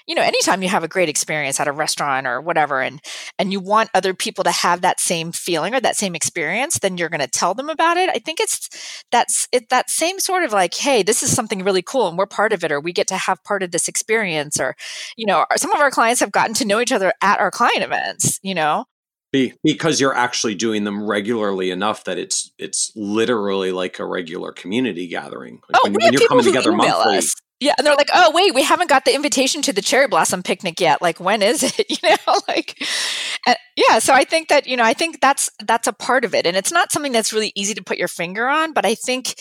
you know anytime you have a great experience at a restaurant or whatever and and you want other people to have that same feeling or that same experience then you're going to tell them about it i think it's that's it that same sort of like hey this is something really cool and we're part of it or we get to have part of this experience or you know some of our clients have gotten to know each other at our client events you know be, because you're actually doing them regularly enough that it's it's literally like a regular community gathering. Like oh, when, we when you're coming together monthly, us. Yeah, and they're like, "Oh, wait, we haven't got the invitation to the cherry blossom picnic yet. Like, when is it?" [LAUGHS] You know, [LAUGHS] like, yeah. So I think that you know, I think that's that's a part of it, and it's not something that's really easy to put your finger on. But I think,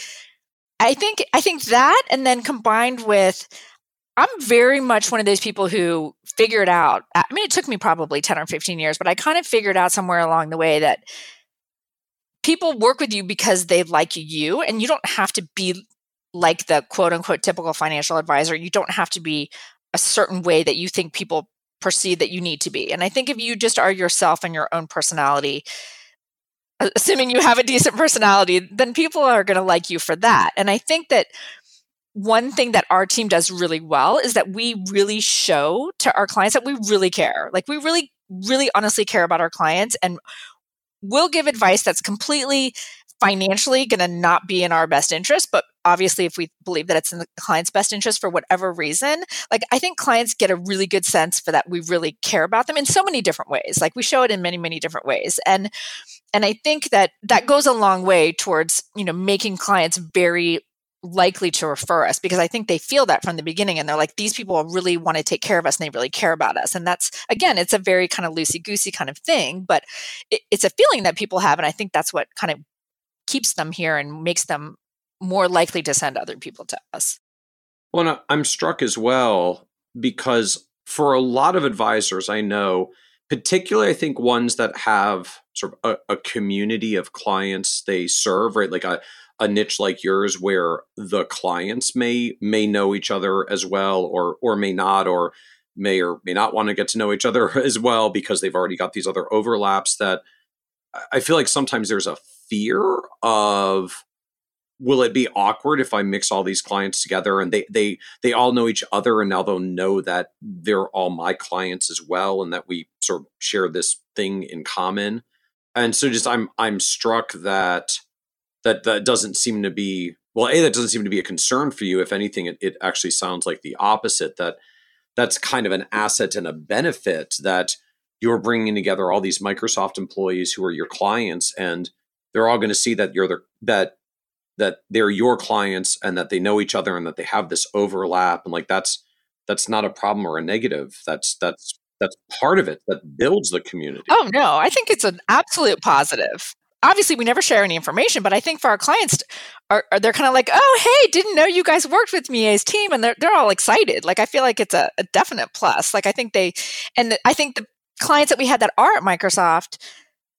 I think, I think that, and then combined with, I'm very much one of those people who figured out. I mean, it took me probably ten or fifteen years, but I kind of figured out somewhere along the way that people work with you because they like you, and you don't have to be like the quote unquote typical financial advisor. You don't have to be a certain way that you think people perceive that you need to be. And I think if you just are yourself and your own personality, assuming you have a decent personality, then people are going to like you for that. And I think that one thing that our team does really well is that we really show to our clients that we really care. Like we really, really honestly care about our clients and we'll give advice that's completely financially going to not be in our best interest but obviously if we believe that it's in the client's best interest for whatever reason like i think clients get a really good sense for that we really care about them in so many different ways like we show it in many many different ways and and i think that that goes a long way towards you know making clients very likely to refer us because I think they feel that from the beginning and they're like, these people really want to take care of us and they really care about us. And that's, again, it's a very kind of loosey goosey kind of thing, but it, it's a feeling that people have. And I think that's what kind of keeps them here and makes them more likely to send other people to us. Well, I'm struck as well because for a lot of advisors I know, particularly I think ones that have sort of a, a community of clients they serve, right? Like a a niche like yours where the clients may may know each other as well or or may not or may or may not want to get to know each other [LAUGHS] as well because they've already got these other overlaps that I feel like sometimes there's a fear of will it be awkward if I mix all these clients together and they they they all know each other and now they'll know that they're all my clients as well and that we sort of share this thing in common. And so just I'm I'm struck that that that doesn't seem to be well a that doesn't seem to be a concern for you if anything it, it actually sounds like the opposite that that's kind of an asset and a benefit that you're bringing together all these microsoft employees who are your clients and they're all going to see that you're the that that they're your clients and that they know each other and that they have this overlap and like that's that's not a problem or a negative. That's that's that's part of it that builds the community. Oh no. I think it's an absolute positive. Obviously we never share any information but i think for our clients are, are they're kind of like oh hey didn't know you guys worked with mia's team and they're, they're all excited. Like i feel like it's a, a definite plus. Like i think they and i think the clients that we had that are at microsoft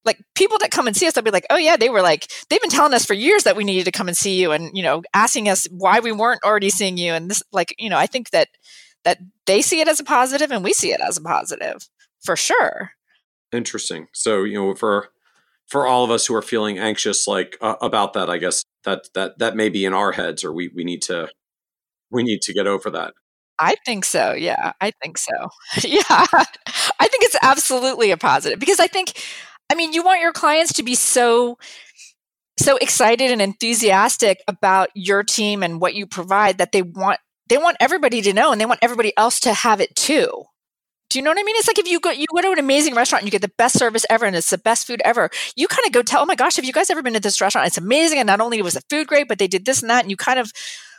like people that come and see us they'll be like oh yeah they were like they've been telling us for years that we needed to come and see you and you know asking us why we weren't already seeing you. And this like you know i think that that they see it as a positive and we see it as a positive for sure. Interesting. So you know for for all of us who are feeling anxious like uh, about that i guess that that that may be in our heads or we we need to we need to get over that. I think so yeah i think so. [LAUGHS] Yeah i think it's absolutely a positive because i think i mean you want your clients to be so so excited and enthusiastic about your team and what you provide that they want they want everybody to know and they want everybody else to have it too do you know what I mean? It's like if you go you go to an amazing restaurant and you get the best service ever and it's the best food ever, you kind of go tell, oh my gosh, have you guys ever been to this restaurant? It's amazing. And not only was the food great, but they did this and that. And you kind of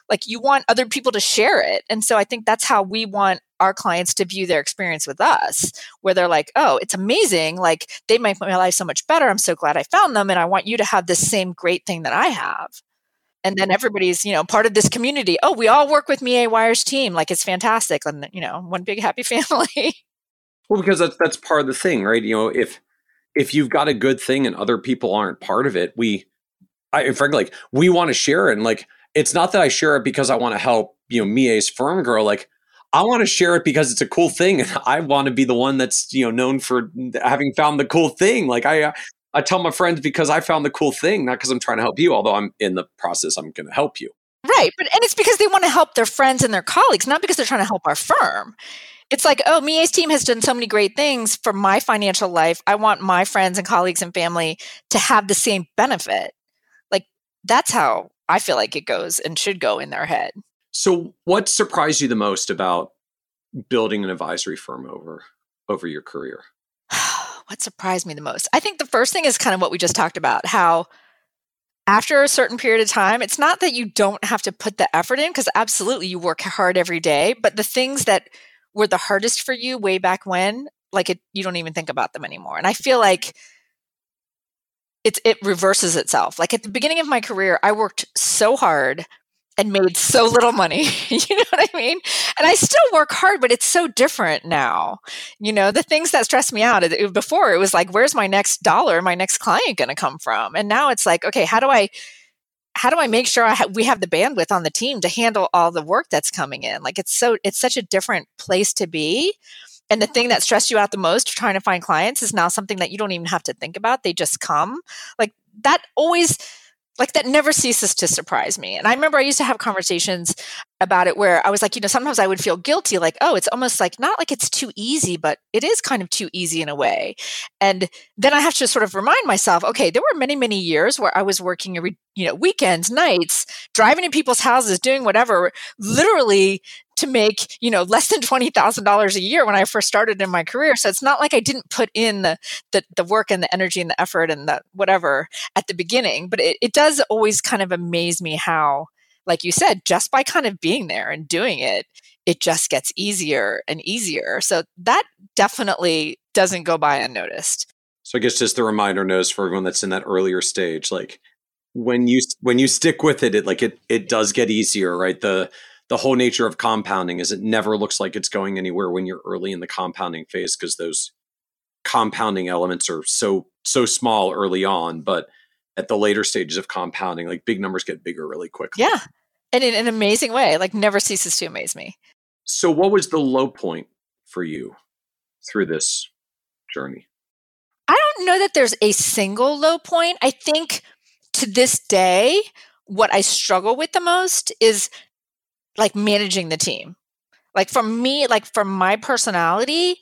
like you want other people to share it. And so I think that's how we want our clients to view their experience with us, where they're like, oh, it's amazing. Like they make my life so much better. I'm so glad I found them. And I want you to have the same great thing that I have and then everybody's you know part of this community oh we all work with mia wire's team like it's fantastic and you know one big happy [LAUGHS] family well because that's that's part of the thing right you know if if you've got a good thing and other people aren't part of it we i frankly like we want to share it and like it's not that i share it because i want to help you know mia's firm grow like I want to share it because it's a cool thing, and I want to be the one that's you know known for having found the cool thing. Like I, uh, I tell my friends because I found the cool thing, not because I'm trying to help you, although I'm in the process, I'm going to help you. Right. But, and it's because they want to help their friends and their colleagues, not because they're trying to help our firm. It's like, oh, Mia's team has done so many great things for my financial life. I want my friends and colleagues and family to have the same benefit. Like, that's how I feel like it goes and should go in their head. So, what surprised you the most about building an advisory firm over over your career? [SIGHS] what surprised me the most? I think the first thing is kind of what we just talked about how after a certain period of time, it's not that you don't have to put the effort in, because absolutely you work hard every day, but the things that were the hardest for you way back when, like it, you don't even think about them anymore. And I feel like it's it reverses itself. Like at the beginning of my career, I worked so hard and made so little money. [LAUGHS] you know what I mean? And I still work hard, but it's so different now. You know, the things that stress me out before it was like, where's my next dollar, my next client going to come from? And now it's like, okay, how do I how do I make sure I ha- we have the bandwidth on the team to handle all the work that's coming in? Like it's so it's such a different place to be. And the thing that stressed you out the most trying to find clients is now something that you don't even have to think about. They just come. Like that always like that never ceases to surprise me. And I remember I used to have conversations about it where I was like, you know, sometimes I would feel guilty, like, oh, it's almost like not like it's too easy, but it is kind of too easy in a way. And then I have to sort of remind myself, okay, there were many, many years where I was working every, you know, weekends, nights, driving to people's houses, doing whatever, literally to make, you know, less than $20,000 a year when I first started in my career. So it's not like I didn't put in the, the, the work and the energy and the effort and the whatever at the beginning, but it, it does always kind of amaze me how, like you said, just by kind of being there and doing it, it just gets easier and easier. So that definitely doesn't go by unnoticed. So I guess just the reminder notice for everyone that's in that earlier stage, like when you when you stick with it, it like it it does get easier, right? The the whole nature of compounding is it never looks like it's going anywhere when you're early in the compounding phase because those compounding elements are so so small early on, but at the later stages of compounding, like big numbers get bigger really quickly. Yeah. And in an amazing way, like never ceases to amaze me. So what was the low point for you through this journey? I don't know that there's a single low point. I think to this day, what I struggle with the most is like managing the team. Like for me, like for my personality,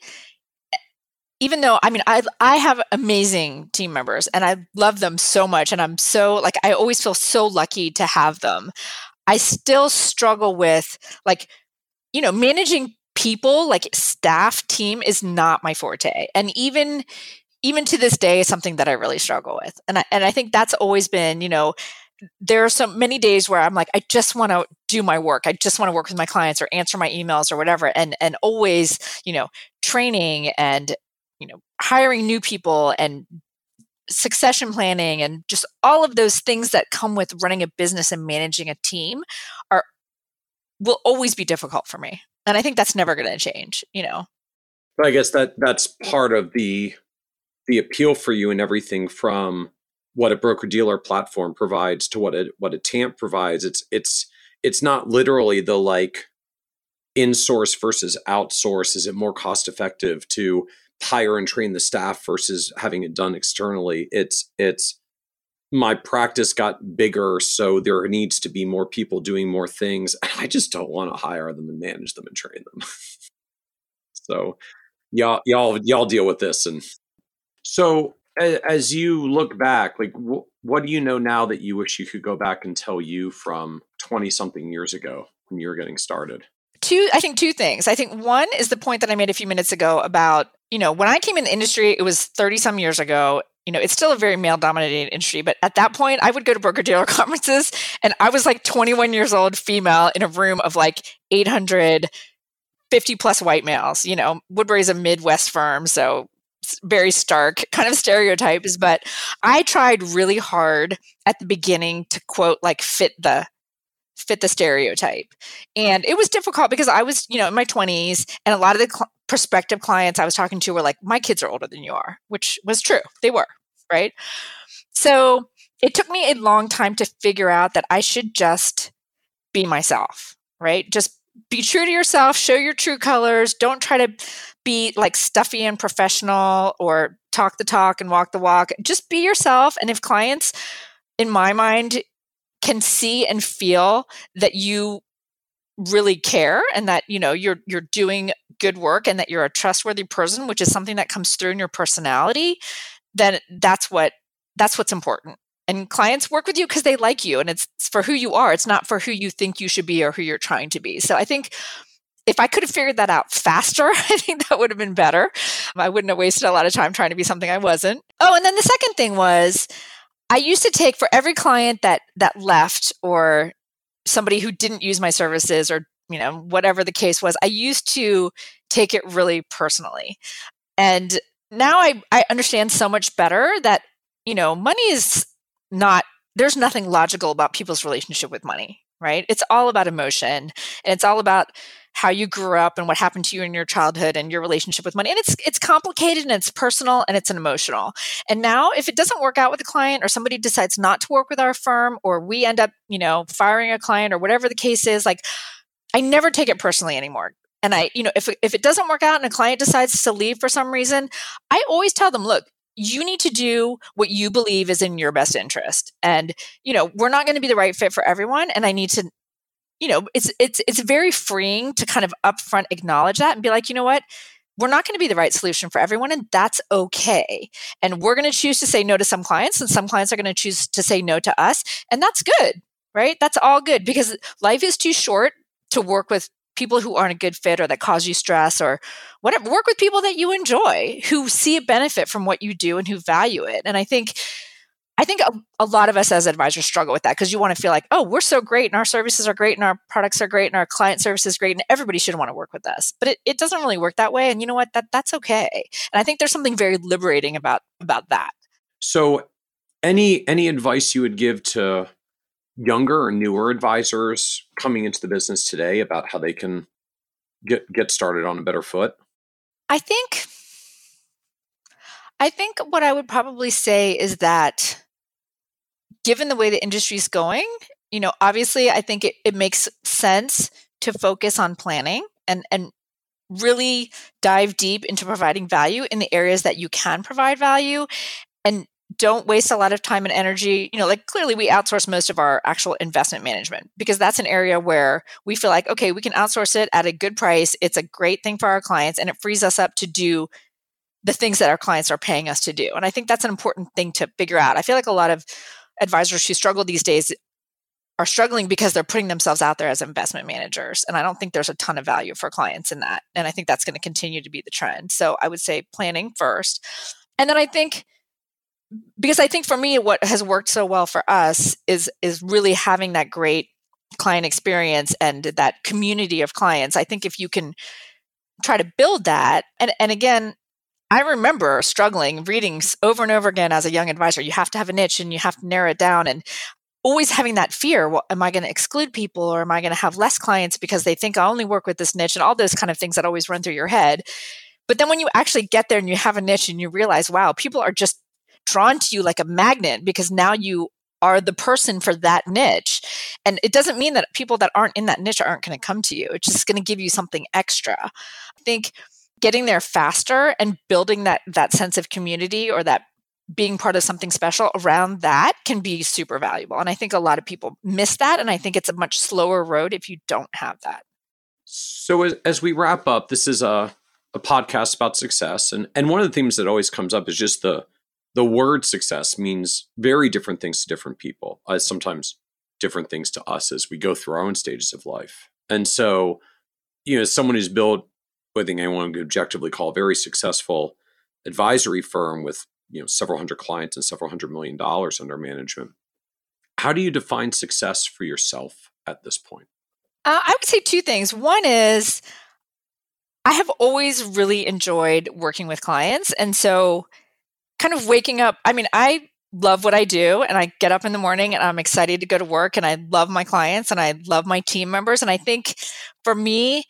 even though I mean I I have amazing team members and I love them so much and I'm so like I always feel so lucky to have them. I still struggle with like you know managing people like staff team is not my forte and even even to this day is something that I really struggle with. And I, and I think that's always been, you know, there are so many days where I'm like, I just want to do my work. I just want to work with my clients or answer my emails or whatever. And and always, you know, training and you know, hiring new people and succession planning and just all of those things that come with running a business and managing a team are will always be difficult for me. And I think that's never going to change, you know. But I guess that that's part of the the appeal for you and everything from what a broker dealer platform provides to what a what a TAMP provides. It's it's it's not literally the like in-source versus outsource. Is it more cost effective to hire and train the staff versus having it done externally? It's it's my practice got bigger, so there needs to be more people doing more things. I just don't want to hire them and manage them and train them. [LAUGHS] so y'all y'all y'all deal with this and so as you look back, like wh- what do you know now that you wish you could go back and tell you from 20 something years ago when you were getting started? Two, I think two things. I think one is the point that I made a few minutes ago about, you know, when I came in the industry, it was 30 some years ago. You know, it's still a very male dominated industry, but at that point, I would go to broker dealer [LAUGHS] conferences and I was like 21 years old, female, in a room of like 800 50 plus white males. You know, Woodbury's a Midwest firm, so very stark kind of stereotypes, but I tried really hard at the beginning to quote like fit the fit the stereotype. And it was difficult because I was, you know, in my 20s and a lot of the cl- prospective clients I was talking to were like my kids are older than you are, which was true. They were, right? So, it took me a long time to figure out that I should just be myself, right? Just be true to yourself, show your true colors, don't try to be like stuffy and professional or talk the talk and walk the walk. Just be yourself. And if clients, in my mind, can see and feel that you really care and that you know you're you're doing good work and that you're a trustworthy person which is something that comes through in your personality then that's what that's what's important and clients work with you because they like you and it's for who you are it's not for who you think you should be or who you're trying to be so i think if I could have figured that out faster, [LAUGHS] I think that would have been better. I wouldn't have wasted a lot of time trying to be something I wasn't. Oh, and then the second thing was I used to take for every client that that left or somebody who didn't use my services or you know whatever the case was, I used to take it really personally. And now I I understand so much better that you know money is not there's nothing logical about people's relationship with money right? It's all about emotion and it's all about how you grew up and what happened to you in your childhood and your relationship with money. And it's it's complicated and it's personal and it's an emotional. And now if it doesn't work out with a client or somebody decides not to work with our firm or we end up, you know, firing a client or whatever the case is, like I never take it personally anymore. And I, you know, if if it doesn't work out and a client decides to leave for some reason, I always tell them, look, you need to do what you believe is in your best interest. And, you know, we're not going to be the right fit for everyone. And I need to, you know, it's it's it's very freeing to kind of upfront acknowledge that and be like, you know what? We're not going to be the right solution for everyone, and that's okay. And we're going to choose to say no to some clients, and some clients are going to choose to say no to us. And that's good, right? That's all good because life is too short to work with people who aren't a good fit or that cause you stress or whatever. Work with people that you enjoy, who see a benefit from what you do and who value it. And I think I think a, a, lot of us as advisors struggle with that because you want to feel like, oh, we're so great and our services are great and our products are great and our client service is great and everybody should want to work with us. But it, it doesn't really work that way. And you know what? That that's okay. And I think there's something very liberating about about that. So any any advice you would give to younger or newer advisors coming into the business today about how they can get get started on a better foot? I think I think what I would probably say is that given the way the industry is going, you know, obviously I think it, it makes sense to focus on planning and and really dive deep into providing value in the areas that you can provide value and don't waste a lot of time and energy. You know, like clearly we outsource most of our actual investment management because that's an area where we feel like, okay, we can outsource it at a good price. It's a great thing for our clients and it frees us up to do the things that our clients are paying us to do. And I think that's an important thing to figure out. I feel like a lot of advisors who struggle these days are struggling because they're putting themselves out there as investment managers. And I don't think there's a ton of value for clients in that. And I think that's going to continue to be the trend. So I would say planning first. And then I think because I think for me, what has worked so well for us is is really having that great client experience and that community of clients. I think if you can try to build that, and and again, I remember struggling reading over and over again as a young advisor. You have to have a niche and you have to narrow it down, and always having that fear well, am i going to exclude people or am i going to have less clients because they think i only work with this niche and all those kind of things that always run through your head but then when you actually get there and you have a niche and you realize wow people are just drawn to you like a magnet because now you are the person for that niche. And it doesn't mean that people that aren't in that niche aren't going to come to you. It's just going to give you something extra. I think getting there faster and building that that sense of community or that being part of something special around that can be super valuable. And I think a lot of people miss that and I think it's a much slower road if you don't have that. So as, we wrap up, this is a a podcast about success and and one of the themes that always comes up is just the the word success means very different things to different people, uh, sometimes different things to us as we go through our own stages of life. And so, you know, someone who's built, I think anyone could objectively call a very successful advisory firm with, you know, several hundred clients and several hundred million dollars under management. How do you define success for yourself at this point? Uh, I would say two things. One is I have always really enjoyed working with clients. And so kind of waking up. I mean, I love what I do and I get up in the morning and I'm excited to go to work and I love my clients and I love my team members. And I think for me,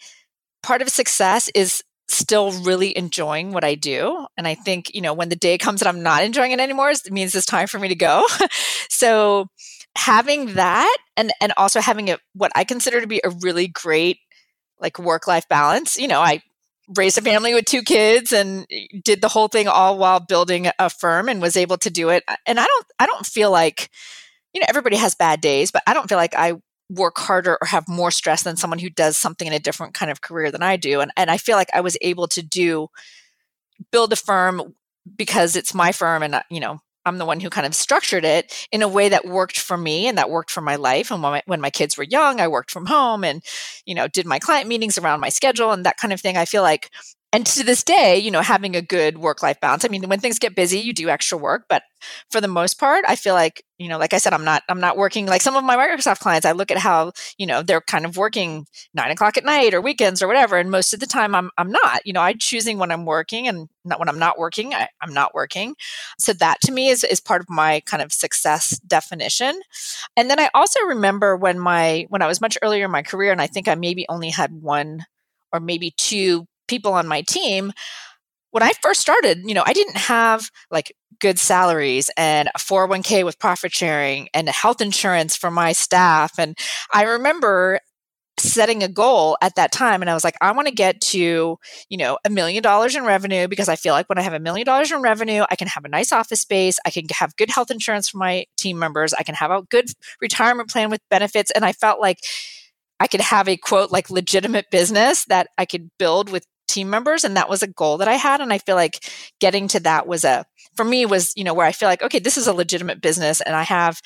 part of success is still really enjoying what I do. And I think, you know, when the day comes that I'm not enjoying it anymore, it means it's time for me to go. [LAUGHS] so having that and and also having a what I consider to be a really great like work life balance. You know, I raised a family with two kids and did the whole thing all while building a firm and was able to do it. And i don't i don't feel like you know everybody has bad days but i don't feel like i work harder or have more stress than someone who does something in a different kind of career than i do. And, and i feel like i was able to do build a firm because it's my firm and uh, you know I'm the one who kind of structured it in a way that worked for me and that worked for my life. And when my, when my kids were young, I worked from home and, you know, did my client meetings around my schedule and that kind of thing. I feel like and to this day, you know, having a good work life balance. I mean, when things get busy, you do extra work, but for the most part, I feel like, you know, like I said, I'm not, I'm not working like some of my Microsoft clients. I look at how, you know, they're kind of working nine o'clock at night or weekends or whatever. And most of the time I'm, I'm not, you know, I'm choosing when I'm working and not when I'm not working, I, I'm not working. So that to me is, is part of my kind of success definition. And then I also remember when my, when I was much earlier in my career, and I think I maybe only had one or maybe two people on my team when I first started, you know, I didn't have like good salaries and a 401k with profit sharing and health insurance for my staff. And I remember setting a goal at that time and I was like, I want to get to, you know, a million dollars in revenue because I feel like when I have a million dollars in revenue, I can have a nice office space, I can have good health insurance for my team members, I can have a good retirement plan with benefits. And I felt like I could have a quote like legitimate business that I could build with team members. And that was a goal that I had. And I feel like getting to that was a for me was, you know, where I feel like, okay, this is a legitimate business and I have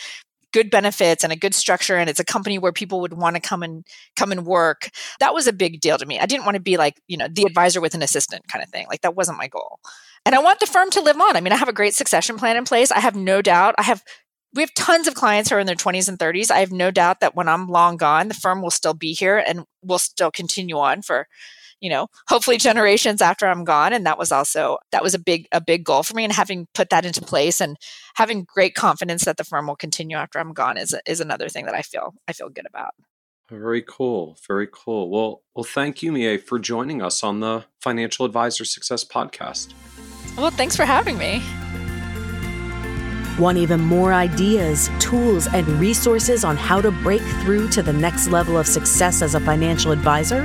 good benefits and a good structure and it's a company where people would want to come and come and work. That was a big deal to me. I didn't want to be like you know the advisor with an assistant kind of thing. Like that wasn't my goal. And i want the firm to live on. I mean i have a great succession plan in place. I have no doubt i have we have tons of clients who are in their 20s and 30s i have no doubt that when i'm long gone the firm will still be here and will still continue on for you know hopefully generations after i'm gone and that was also that was a big a big goal for me and having put that into place and having great confidence that the firm will continue after i'm gone is is another thing that i feel i feel good about. Very cool very cool. Well well thank you mia for joining us on the financial advisor success podcast. Well thanks for having me. Want even more ideas, tools, and resources on how to break through to the next level of success as a financial advisor?